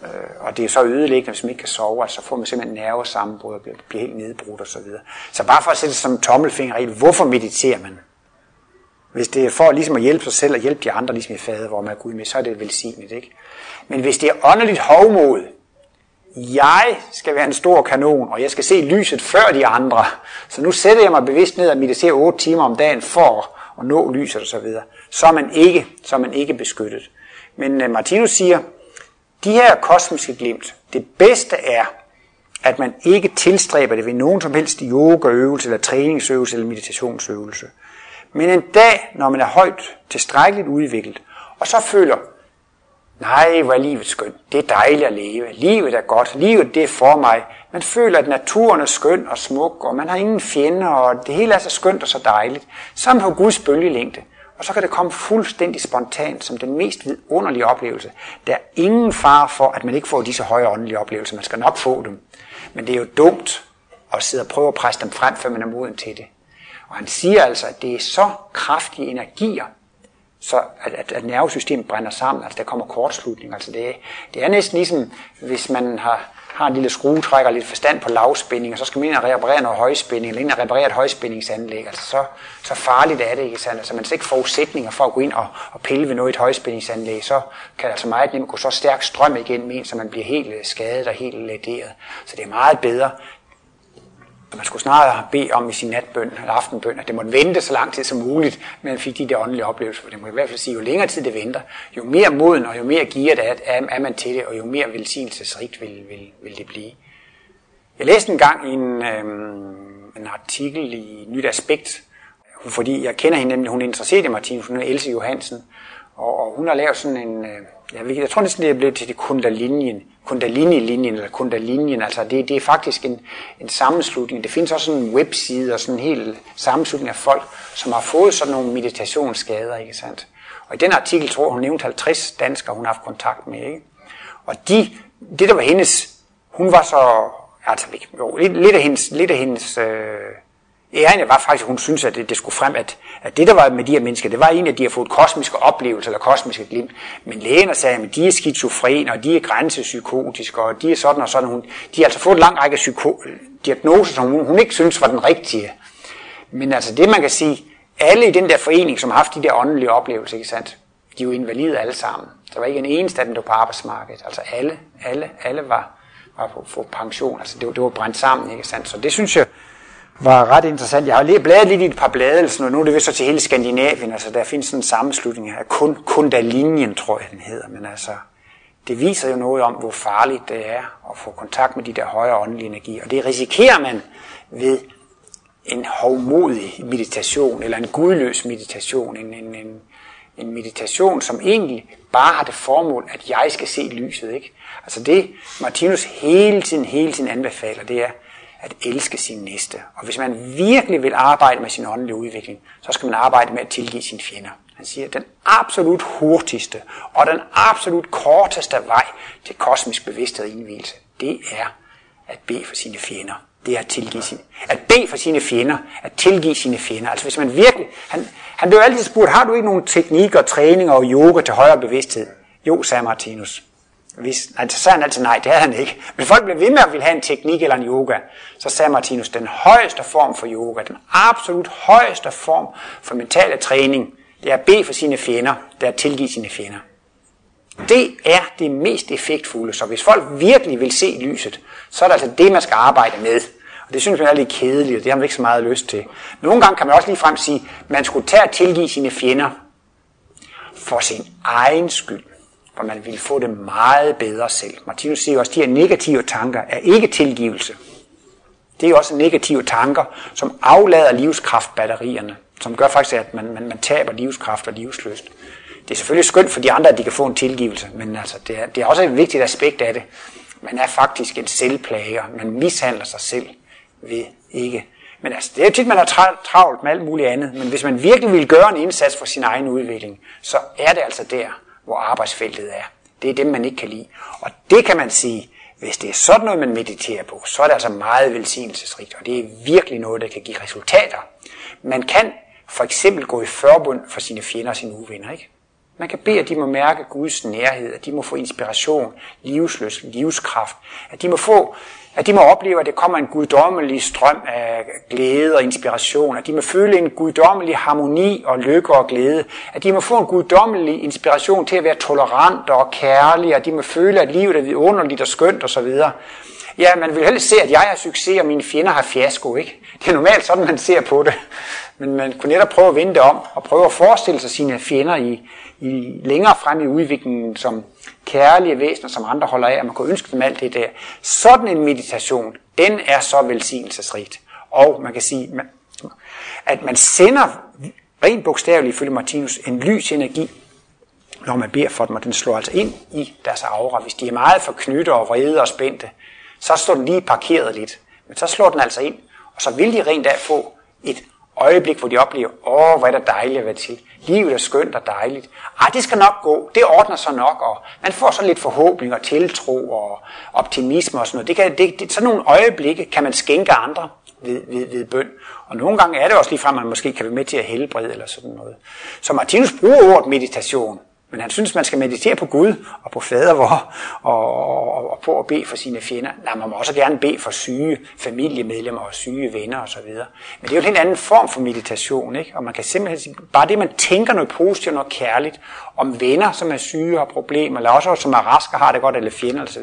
øh, og det er så ødelæggende, hvis man ikke kan sove, altså, så får man simpelthen nervesammenbrud og bliver, bliver helt nedbrudt og så videre. Så bare for at sætte det som tommelfingerregel, hvorfor mediterer man? Hvis det er for ligesom at hjælpe sig selv og hjælpe de andre, ligesom i fader, hvor man er Gud med, så er det velsignet. Ikke? Men hvis det er åndeligt hovmod, jeg skal være en stor kanon, og jeg skal se lyset før de andre. Så nu sætter jeg mig bevidst ned og mediterer 8 timer om dagen for at nå lyset osv. Så, videre. så er man ikke, så er man ikke beskyttet. Men uh, Martinus siger, de her kosmiske glimt, det bedste er, at man ikke tilstræber det ved nogen som helst yogaøvelse, eller træningsøvelse, eller meditationsøvelse. Men en dag, når man er højt tilstrækkeligt udviklet, og så føler, nej, hvor er livet skønt, det er dejligt at leve, livet er godt, livet det er for mig. Man føler, at naturen er skøn og smuk, og man har ingen fjender, og det hele er så skønt og så dejligt. Sammen på Guds bølgelængde. Og så kan det komme fuldstændig spontant som den mest vidunderlige oplevelse. Der er ingen far for, at man ikke får disse høje åndelige oplevelser. Man skal nok få dem. Men det er jo dumt at sidde og prøve at presse dem frem, før man er moden til det. Og han siger altså, at det er så kraftige energier, så at, at, at nervesystemet brænder sammen, altså der kommer kortslutning. Altså det, det er næsten ligesom, hvis man har, har en lille skruetrækker og lidt forstand på lavspænding, og så skal man ind og reparere noget højspænding, eller ind og reparere et højspændingsanlæg. Altså så, så farligt er det, ikke sandt? Altså man har ikke forudsætninger for at gå ind og, og pille ved noget i et højspændingsanlæg, så kan det altså meget nemt gå så stærk strøm igennem en, så man bliver helt øh, skadet og helt øh, laderet. Så det er meget bedre, man skulle snarere bede om i sin natbøn eller aftenbøn, at det måtte vente så lang tid som muligt, men man fik de der åndelige oplevelser. For det må i hvert fald sige, jo længere tid det venter, jo mere moden og jo mere gearet er, er, man til det, og jo mere velsignelsesrigt vil, vil, vil det blive. Jeg læste en gang en, øhm, en artikel i Nyt Aspekt, fordi jeg kender hende nemlig, hun er interesseret i Martinus, hun er Else Johansen, og, og hun har lavet sådan en, øh, jeg, ved, jeg tror næsten det er blevet til det kundalinien, kundalini-linjen, eller kundalinjen, altså det, det er faktisk en, en sammenslutning. Det findes også sådan en webside og sådan en hel sammenslutning af folk, som har fået sådan nogle meditationsskader, ikke sandt? Og i den artikel tror hun nævnte 50 danskere, hun har haft kontakt med, ikke? Og de, det der var hendes, hun var så, altså jo, lidt, lidt af hendes, lidt af hendes øh, æren var faktisk, at hun synes, at det, det skulle frem, at, at det, der var med de her mennesker, det var egentlig, at de har fået kosmiske oplevelser, eller kosmiske glimt. Men lægen sagde, at de er skizofrene, og de er grænsepsykotiske, og de er sådan og sådan. Hun, de har altså fået en lang række psyko- diagnoser, som hun, hun ikke synes var den rigtige. Men altså det, man kan sige, alle i den der forening, som har haft de der åndelige oplevelser, ikke sandt? de er jo invalide alle sammen. Der var ikke en eneste af dem, der var på arbejdsmarkedet. Altså alle, alle, alle var, var på, på pension. Altså det, det var brændt sammen, ikke sandt? Så det synes jeg, var ret interessant. Jeg har lige bladet lidt i et par blade, og nu er det vist så til hele Skandinavien, altså der findes sådan en sammenslutning af kun, Kundalinian, tror jeg den hedder, men altså, det viser jo noget om, hvor farligt det er at få kontakt med de der højere åndelige energier, og det risikerer man ved en hovmodig meditation, eller en gudløs meditation, en, en, en, en meditation, som egentlig bare har det formål, at jeg skal se lyset. Ikke? Altså det, Martinus hele tiden, hele tiden anbefaler, det er, at elske sin næste. Og hvis man virkelig vil arbejde med sin åndelige udvikling, så skal man arbejde med at tilgive sine fjender. Han siger, at den absolut hurtigste og den absolut korteste vej til kosmisk bevidsthed og indvielse, det er at bede for sine fjender. Det er at tilgive sine, at bede for sine fjender, at tilgive sine fjender. Altså hvis man virkelig, han, han blev altid spurgt, har du ikke nogen teknikker, træninger og yoga til højere bevidsthed? Jo, sagde Martinus. Hvis, altså, så sagde han altid nej, det havde han ikke. Men folk blev ved med at ville have en teknik eller en yoga. Så sagde Martinus, den højeste form for yoga, den absolut højeste form for mental træning, det er at bede for sine fjender, det er at tilgive sine fjender. Det er det mest effektfulde. Så hvis folk virkelig vil se lyset, så er det altså det, man skal arbejde med. Og det synes man er lidt kedeligt, og det har man ikke så meget lyst til. Nogle gange kan man også lige frem sige, at man skulle tage at tilgive sine fjender for sin egen skyld for man ville få det meget bedre selv. Martinus siger også, at de her negative tanker er ikke tilgivelse. Det er også negative tanker, som aflader livskraftbatterierne, som gør faktisk, at man, man, man taber livskraft og livsløst. Det er selvfølgelig skønt for de andre, at de kan få en tilgivelse, men altså, det, er, det er også et vigtigt aspekt af det. Man er faktisk en selvplager. Man mishandler sig selv ved ikke. Men altså, det er tit, man har travlt med alt muligt andet. Men hvis man virkelig vil gøre en indsats for sin egen udvikling, så er det altså der, hvor arbejdsfeltet er. Det er dem, man ikke kan lide. Og det kan man sige, hvis det er sådan noget, man mediterer på, så er det altså meget velsignelsesrigt, og det er virkelig noget, der kan give resultater. Man kan for eksempel gå i forbund for sine fjender og sine uvenner, ikke? Man kan bede, at de må mærke Guds nærhed, at de må få inspiration, livsløs, livskraft, at de må få at de må opleve, at det kommer en guddommelig strøm af glæde og inspiration. At de må føle en guddommelig harmoni og lykke og glæde. At de må få en guddommelig inspiration til at være tolerant og kærlig. At de må føle, at livet er vidunderligt og skønt osv. Ja, man vil helst se, at jeg har succes, og mine fjender har fiasko, ikke? Det er normalt sådan, man ser på det. Men man kunne netop prøve at vende det om, og prøve at forestille sig sine fjender i, i længere frem i udviklingen som kærlige væsener, som andre holder af, og man kunne ønske dem alt det der. Sådan en meditation, den er så velsignelsesrigt. Og man kan sige, at man sender rent bogstaveligt, ifølge Martinus, en lys energi, når man beder for dem, og den slår altså ind i deres aura. Hvis de er meget forknyttet og vrede og spændte, så står den lige parkeret lidt. Men så slår den altså ind, og så vil de rent af få et øjeblik, hvor de oplever, åh, hvor er det dejligt at være til. Livet er skønt og dejligt. Ej, det skal nok gå. Det ordner sig nok. Og man får så lidt forhåbning og tiltro og optimisme og sådan noget. Det kan, det, det, sådan nogle øjeblikke kan man skænke andre ved, ved, ved bøn. Og nogle gange er det også lige frem, at man måske kan være med til at helbrede eller sådan noget. Så Martinus bruger ordet meditation. Men han synes, man skal meditere på Gud og på fadervor og, og, og på at bede for sine fjender. Nej, man må også gerne bede for syge familiemedlemmer og syge venner osv. Men det er jo en helt anden form for meditation. Ikke? Og man kan simpelthen sige, bare det, man tænker noget positivt, noget kærligt, om venner, som er syge og har problemer, eller også som er raske og har det godt, eller fjender osv.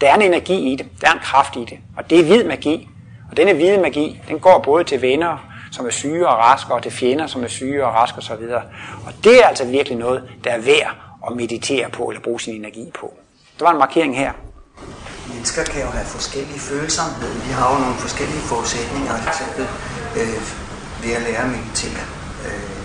Der er en energi i det, der er en kraft i det, og det er hvid magi. Og denne hvide magi, den går både til venner som er syge og raske, og til fjender, som er syge og raske osv. Og det er altså virkelig noget, der er værd at meditere på eller bruge sin energi på. Der var en markering her. Mennesker kan jo have forskellige følsomheder. Vi har jo nogle forskellige forudsætninger, for eksempel øh, ved at lære at meditere. Øh,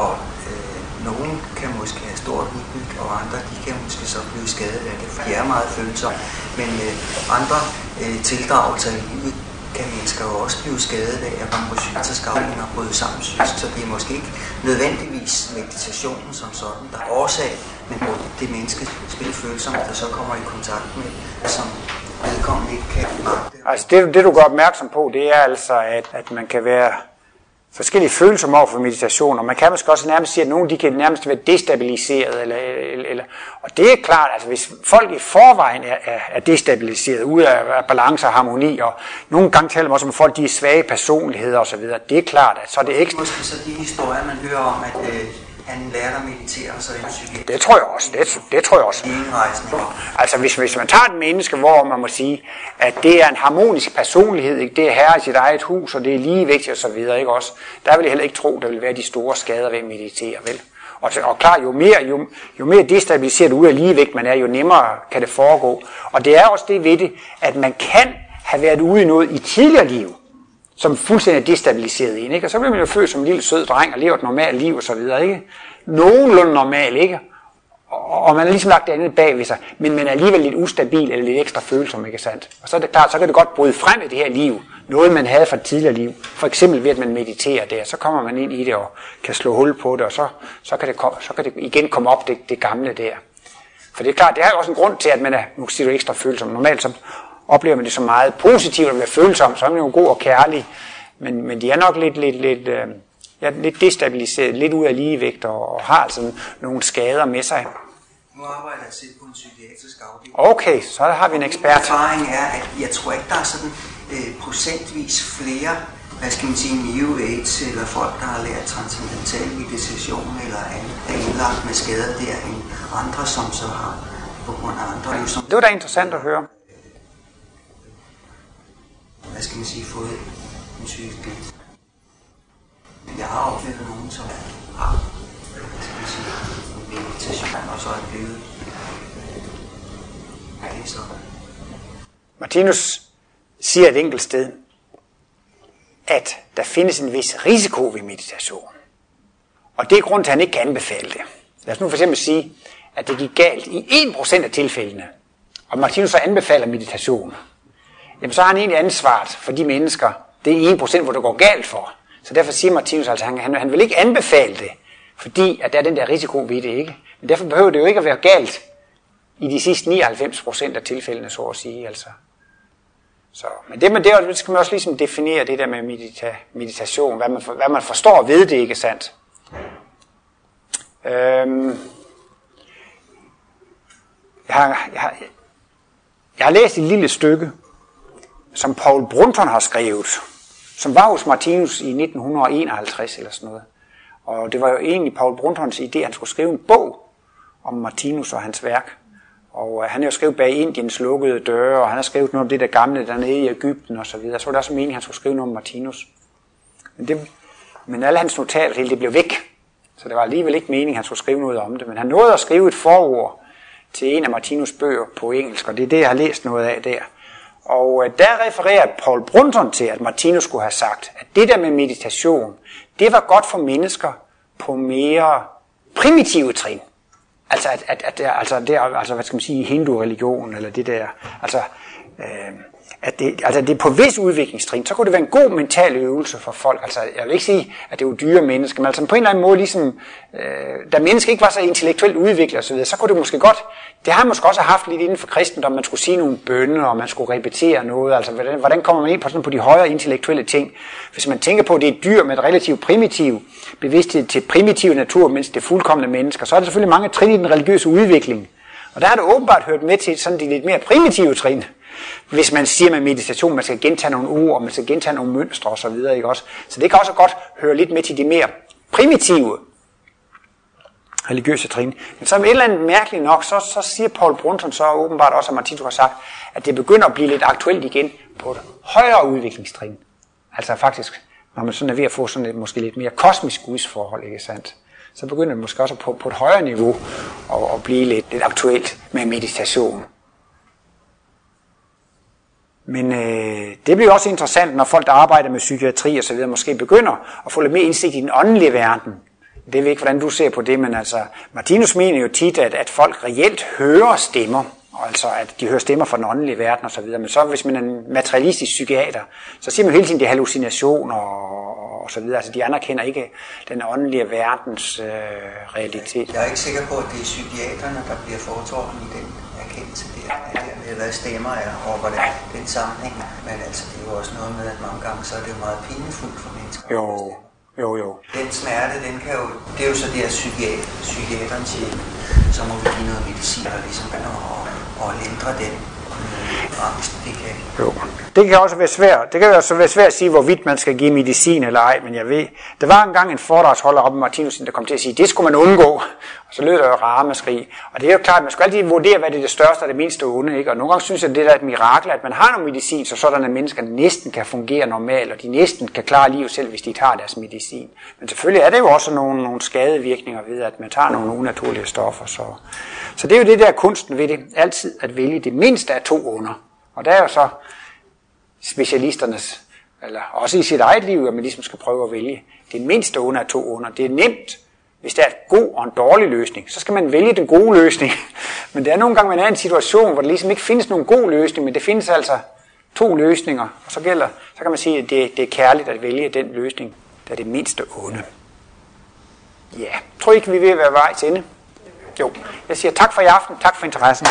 og øh, nogen kan måske have stort udbytte, og andre de kan måske så blive skadet af det, for de er meget følsomme. Men øh, andre øh, tildragelser i livet kan mennesker jo også blive skadet af at komme på psykisk og bryde sammen psykisk, så det er måske ikke nødvendigvis meditationen som sådan, der er årsag, men det menneske spiller følsomt, der så kommer i kontakt med, som vedkommende ikke kan magte. Altså det, det du gør opmærksom på, det er altså, at, at man kan være forskellige følelser over for meditation, og man kan måske også nærmest sige, at nogle de kan nærmest være destabiliseret. Eller, eller, eller, og det er klart, altså hvis folk i forvejen er, er, er destabiliseret, ude af, af balance og harmoni, og nogle gange taler man også om folk, de er svage personligheder osv., det er klart, at så er det ekstra... Måske så de historier, man hører om, at øh, han lærte at meditere, så en psykiater. Det tror jeg også. Det, det tror jeg også. Altså hvis, hvis man tager et menneske, hvor man må sige, at det er en harmonisk personlighed, ikke? det er herre i sit eget hus, og det er ligevægtigt og så videre, ikke også? Der vil jeg heller ikke tro, der vil være de store skader ved at meditere, vel? Og, og klar, jo mere, jo, jo mere destabiliseret ud af ligevægt man er, jo nemmere kan det foregå. Og det er også det ved det, at man kan have været ude i noget i tidligere liv, som fuldstændig destabiliseret en. Ikke? Og så bliver man jo født som en lille sød dreng og lever et normalt liv og så videre. Ikke? Nogenlunde normal, ikke? Og man har ligesom lagt det andet bag ved sig, men man er alligevel lidt ustabil eller lidt ekstra følsom, ikke sandt? Og så er det klart, så kan det godt bryde frem i det her liv, noget man havde fra et tidligere liv. For eksempel ved, at man mediterer der, så kommer man ind i det og kan slå hul på det, og så, så, kan, det, så kan det igen komme op, det, det gamle der. For det er klart, det er også en grund til, at man er, nu siger du ekstra følsom. Normalt så oplever man det som meget positivt at være følsom, så er man jo god og kærlig. Men, men de er nok lidt, lidt, lidt, øh, ja, lidt destabiliseret, lidt ud af ligevægt og, og har altså nogle skader med sig. Nu arbejder jeg selv på en psykiatrisk afdeling. Okay, så har vi en ekspert. Min erfaring er, at jeg tror ikke, der er sådan øh, procentvis flere hvad skal man sige, New Age, eller folk, der har lært transcendental meditation, eller andet, er indlagt med skader der, end andre, som så har på grund af andre. Det var da interessant at høre hvad skal man sige, fået en psykisk lidelse. Men jeg har oplevet nogen, som har, hvad skal man sige, en meditation, og så er blevet ja. Martinus siger et enkelt sted, at der findes en vis risiko ved meditation. Og det er grund til, at han ikke kan anbefale det. Lad os nu for eksempel sige, at det gik galt i 1% af tilfældene, og Martinus så anbefaler meditation jamen så har han egentlig ansvaret for de mennesker. Det er 1%, hvor det går galt for. Så derfor siger Martinus altså, han, han, han vil ikke anbefale det, fordi at der er den der risiko ved det ikke. Men derfor behøver det jo ikke at være galt i de sidste 99% af tilfældene, så at sige. Altså. Så, men det, med det skal man også ligesom definere det der med medita, meditation, hvad man, hvad man forstår ved det, ikke sandt? Øhm, jeg, har, jeg, har, jeg har læst et lille stykke, som Paul Brunton har skrevet, som var hos Martinus i 1951 eller sådan noget. Og det var jo egentlig Paul Bruntons idé, at han skulle skrive en bog om Martinus og hans værk. Og øh, han har jo skrevet bag Indiens lukkede døre, og han har skrevet noget om det der gamle dernede i Ægypten og så videre. Så var det også meningen, at han skulle skrive noget om Martinus. Men, det, men alle hans notater, det blev væk. Så det var alligevel ikke meningen, at han skulle skrive noget om det. Men han nåede at skrive et forord til en af Martinus bøger på engelsk, og det er det, jeg har læst noget af der. Og øh, der refererer Paul Brunton til, at Martinus skulle have sagt, at det der med meditation, det var godt for mennesker på mere primitive trin. Altså, at, at, at altså, det altså, hvad skal man sige, hindu-religion, eller det der, altså, øh, at det, altså det er på vis udviklingstrin, så kunne det være en god mental øvelse for folk. Altså, jeg vil ikke sige, at det er jo dyre mennesker, men altså på en eller anden måde, ligesom, øh, da mennesker ikke var så intellektuelt udviklet osv., så kunne det måske godt, det har man måske også haft lidt inden for kristendom, man skulle sige nogle bønder, og man skulle repetere noget, altså hvordan, hvordan kommer man ind på, sådan, på de højere intellektuelle ting? Hvis man tænker på, at det er dyr med et relativt primitiv bevidsthed til primitiv natur, mens det er fuldkommende mennesker, så er der selvfølgelig mange trin i den religiøse udvikling. Og der har det åbenbart hørt med til sådan de lidt mere primitive trin hvis man siger med meditation, man skal gentage nogle ord, man skal gentage nogle mønstre osv. Ikke også? Så det kan også godt høre lidt med til de mere primitive religiøse trin. Men som et eller andet mærkeligt nok, så, så siger Paul Brunson så åbenbart også, at Martin har sagt, at det begynder at blive lidt aktuelt igen på et højere udviklingstrin. Altså faktisk, når man sådan er ved at få sådan et måske lidt mere kosmisk gudsforhold, ikke sandt? Så begynder det måske også på, på et højere niveau at, at blive lidt, lidt aktuelt med meditation. Men øh, det bliver også interessant, når folk, der arbejder med psykiatri og så videre, måske begynder at få lidt mere indsigt i den åndelige verden. Det ved ikke, hvordan du ser på det, men altså, Martinus mener jo tit, at, at folk reelt hører stemmer, altså at de hører stemmer fra den åndelige verden og så videre. Men så hvis man er en materialistisk psykiater, så siger man hele tiden, det er hallucinationer og, og så videre. Altså de anerkender ikke den åndelige verdens øh, realitet. Jeg er ikke sikker på, at det er psykiaterne, der bliver foretrukket i den erkendelse der, eller hvad stemmer er, og hvordan den sammenhæng. Men altså, det er jo også noget med, at mange gange så er det jo meget pinefuldt for mennesker. Jo, jo, jo. Den smerte, den kan jo, det er jo så det, at psykiater, psykiateren siger, så må vi give noget medicin, og ligesom og, og lindre den øh, det kan. Jo. Det kan også være svært. Det kan også være svært at sige, hvorvidt man skal give medicin eller ej, men jeg ved, der var engang en foredragsholder oppe i Martinus, der kom til at sige, det skulle man undgå. Og så lød der jo ramaskrig. Og det er jo klart, at man skal altid vurdere, hvad det er det største og det mindste onde. Ikke? Og nogle gange synes jeg, at det er et mirakel, at man har noget medicin, så sådan at mennesker næsten kan fungere normalt, og de næsten kan klare livet selv, hvis de tager deres medicin. Men selvfølgelig er det jo også nogle, nogle skadevirkninger ved, at man tager nogle unaturlige stoffer. Så, så det er jo det der kunsten ved det, altid at vælge det mindste af to onder. Og der er jo så specialisternes, eller også i sit eget liv, at man ligesom skal prøve at vælge det mindste under af to under. Det er nemt, hvis der er en god og en dårlig løsning, så skal man vælge den gode løsning. Men der er nogle gange, man er i en situation, hvor der ligesom ikke findes nogen god løsning, men det findes altså to løsninger. Og så gælder, så kan man sige, at det, det er kærligt at vælge den løsning, der er det mindste onde. Ja, tror I ikke, vi vil være vej til ende? Jo, jeg siger tak for i aften, tak for interessen.